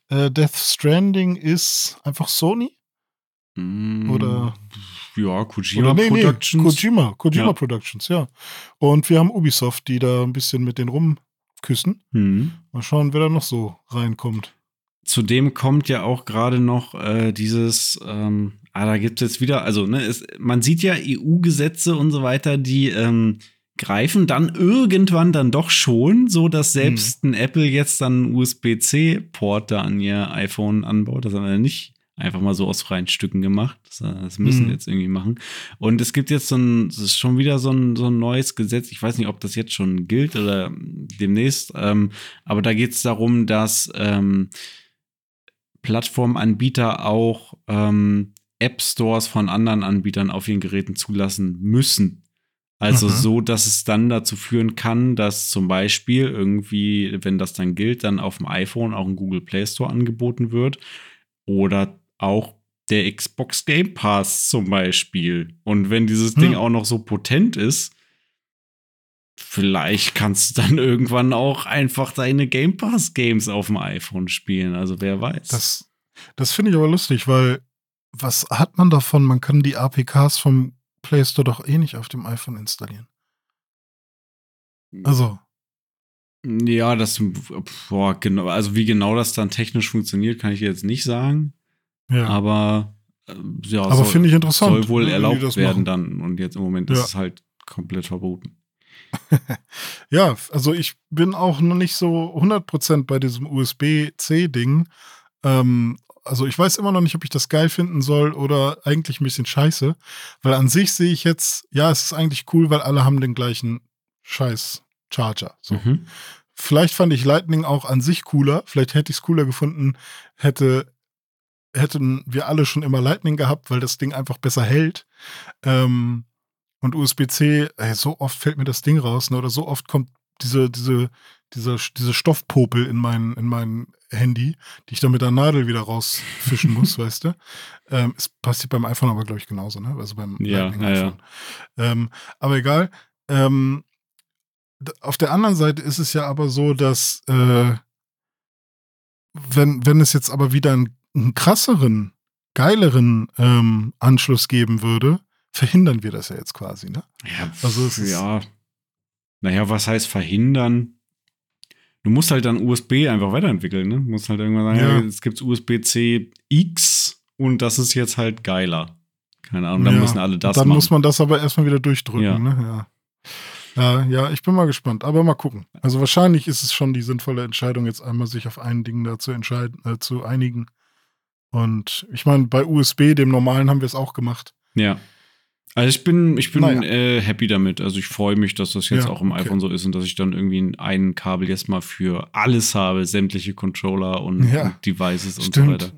Äh, Death Stranding ist einfach Sony. Mm, Oder ja, Kojima nee, Productions. Nee, Kojima, Kojima ja. Productions, ja. Und wir haben Ubisoft, die da ein bisschen mit den rumküssen. Mhm. Mal schauen, wer da noch so reinkommt. Zudem kommt ja auch gerade noch äh, dieses, ähm, ah, da gibt es jetzt wieder, also ne, es, man sieht ja EU-Gesetze und so weiter, die ähm, greifen dann irgendwann dann doch schon, so dass selbst mhm. ein Apple jetzt dann USB-C-Port da an ihr iPhone anbaut, dass er nicht einfach mal so aus freien Stücken gemacht. Das, das müssen mhm. wir jetzt irgendwie machen. Und es gibt jetzt so ein, es ist schon wieder so ein, so ein neues Gesetz. Ich weiß nicht, ob das jetzt schon gilt oder demnächst. Ähm, aber da geht es darum, dass ähm, Plattformanbieter auch ähm, App-Stores von anderen Anbietern auf ihren Geräten zulassen müssen. Also mhm. so, dass es dann dazu führen kann, dass zum Beispiel irgendwie, wenn das dann gilt, dann auf dem iPhone auch ein Google Play Store angeboten wird. Oder auch der Xbox Game Pass zum Beispiel. Und wenn dieses Ding hm. auch noch so potent ist, vielleicht kannst du dann *laughs* irgendwann auch einfach deine Game Pass Games auf dem iPhone spielen. Also wer weiß. Das, das finde ich aber lustig, weil was hat man davon? Man kann die APKs vom Play Store doch eh nicht auf dem iPhone installieren. Also. Ja, das, boah, genau, also wie genau das dann technisch funktioniert, kann ich jetzt nicht sagen. Ja. Aber äh, ja, aber finde ich interessant. Soll wohl erlaubt werden dann. Und jetzt im Moment ja. ist es halt komplett verboten. *laughs* ja, also ich bin auch noch nicht so 100% bei diesem USB-C-Ding. Ähm, also ich weiß immer noch nicht, ob ich das geil finden soll oder eigentlich ein bisschen scheiße. Weil an sich sehe ich jetzt, ja, es ist eigentlich cool, weil alle haben den gleichen Scheiß Charger. So. Mhm. Vielleicht fand ich Lightning auch an sich cooler. Vielleicht hätte ich es cooler gefunden, hätte hätten wir alle schon immer Lightning gehabt, weil das Ding einfach besser hält. Ähm, und USB-C, so oft fällt mir das Ding raus, ne, oder so oft kommt diese, diese, diese, diese Stoffpopel in mein, in mein Handy, die ich dann mit der Nadel wieder rausfischen muss, *laughs* weißt du? Ähm, es passiert beim iPhone aber, glaube ich, genauso, ne? Also beim ja, Lightning iPhone. Ja. Ähm, aber egal. Ähm, auf der anderen Seite ist es ja aber so, dass äh, wenn, wenn es jetzt aber wieder ein einen krasseren, geileren ähm, Anschluss geben würde, verhindern wir das ja jetzt quasi, ne? Ja, also ja. naja, was heißt verhindern? Du musst halt dann USB einfach weiterentwickeln, ne? Du musst halt irgendwann sagen, ja. ja jetzt gibt's USB-C X und das ist jetzt halt geiler. Keine Ahnung, dann ja. müssen alle das Dann machen. muss man das aber erstmal wieder durchdrücken, ja. ne? Ja. Ja, ja, ich bin mal gespannt, aber mal gucken. Also wahrscheinlich ist es schon die sinnvolle Entscheidung, jetzt einmal sich auf ein Ding da zu entscheiden, äh, zu einigen. Und ich meine, bei USB, dem normalen, haben wir es auch gemacht. Ja. Also ich bin, ich bin naja. äh, happy damit. Also ich freue mich, dass das jetzt ja, auch im okay. iPhone so ist und dass ich dann irgendwie ein Kabel jetzt mal für alles habe, sämtliche Controller und, ja, und Devices und stimmt. so weiter.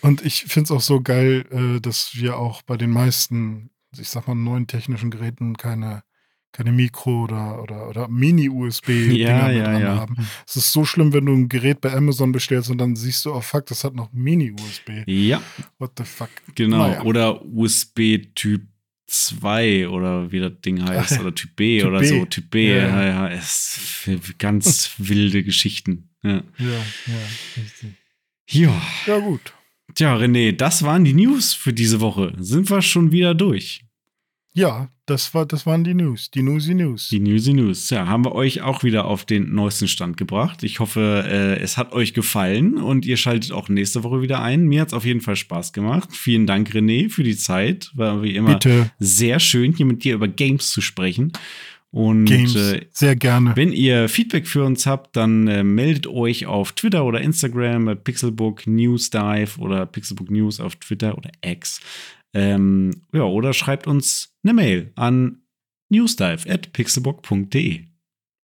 Und ich finde es auch so geil, äh, dass wir auch bei den meisten, ich sag mal, neuen technischen Geräten keine keine Mikro- oder, oder, oder Mini-USB ja, ja, ja. haben. Es ist so schlimm, wenn du ein Gerät bei Amazon bestellst und dann siehst du, oh fuck, das hat noch Mini-USB. Ja. What the fuck? Genau. Naja. Oder USB-Typ 2 oder wie das Ding heißt, oder Typ B *laughs* typ oder B. so. Typ B, ja, ja. Es ganz *laughs* wilde Geschichten. Ja, ja, ja. Richtig. Ja. Ja, gut. Tja, René, das waren die News für diese Woche. Sind wir schon wieder durch? Ja, das, war, das waren die News, die Newsy News. Die Newsy News. Ja, haben wir euch auch wieder auf den neuesten Stand gebracht. Ich hoffe, äh, es hat euch gefallen und ihr schaltet auch nächste Woche wieder ein. Mir hat es auf jeden Fall Spaß gemacht. Vielen Dank, René, für die Zeit. War wie immer Bitte. sehr schön, hier mit dir über Games zu sprechen. Und Games, äh, sehr gerne. Wenn ihr Feedback für uns habt, dann äh, meldet euch auf Twitter oder Instagram bei Pixelbook News Dive oder Pixelbook News auf Twitter oder X. Ähm, ja, oder schreibt uns eine Mail an newsdive.pixelbook.de.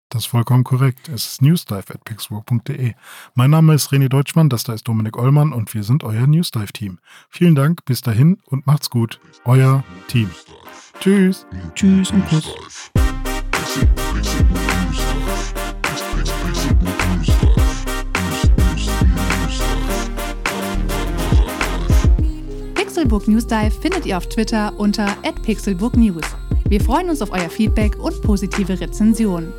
Das ist vollkommen korrekt. Es ist newsdive.pixelbook.de. Mein Name ist René Deutschmann, das da ist Dominik Ollmann und wir sind euer Newsdive-Team. Vielen Dank, bis dahin und macht's gut. Euer Team. Tschüss. Tschüss und Kuss. Pixelbook News Dive findet ihr auf Twitter unter @pixelbooknews. Wir freuen uns auf euer Feedback und positive Rezensionen.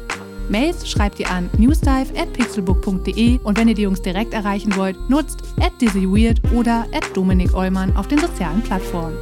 Mails schreibt ihr an newsdive@pixelbook.de und wenn ihr die Jungs direkt erreichen wollt, nutzt @dizzyweird oder @dominikollmann auf den sozialen Plattformen.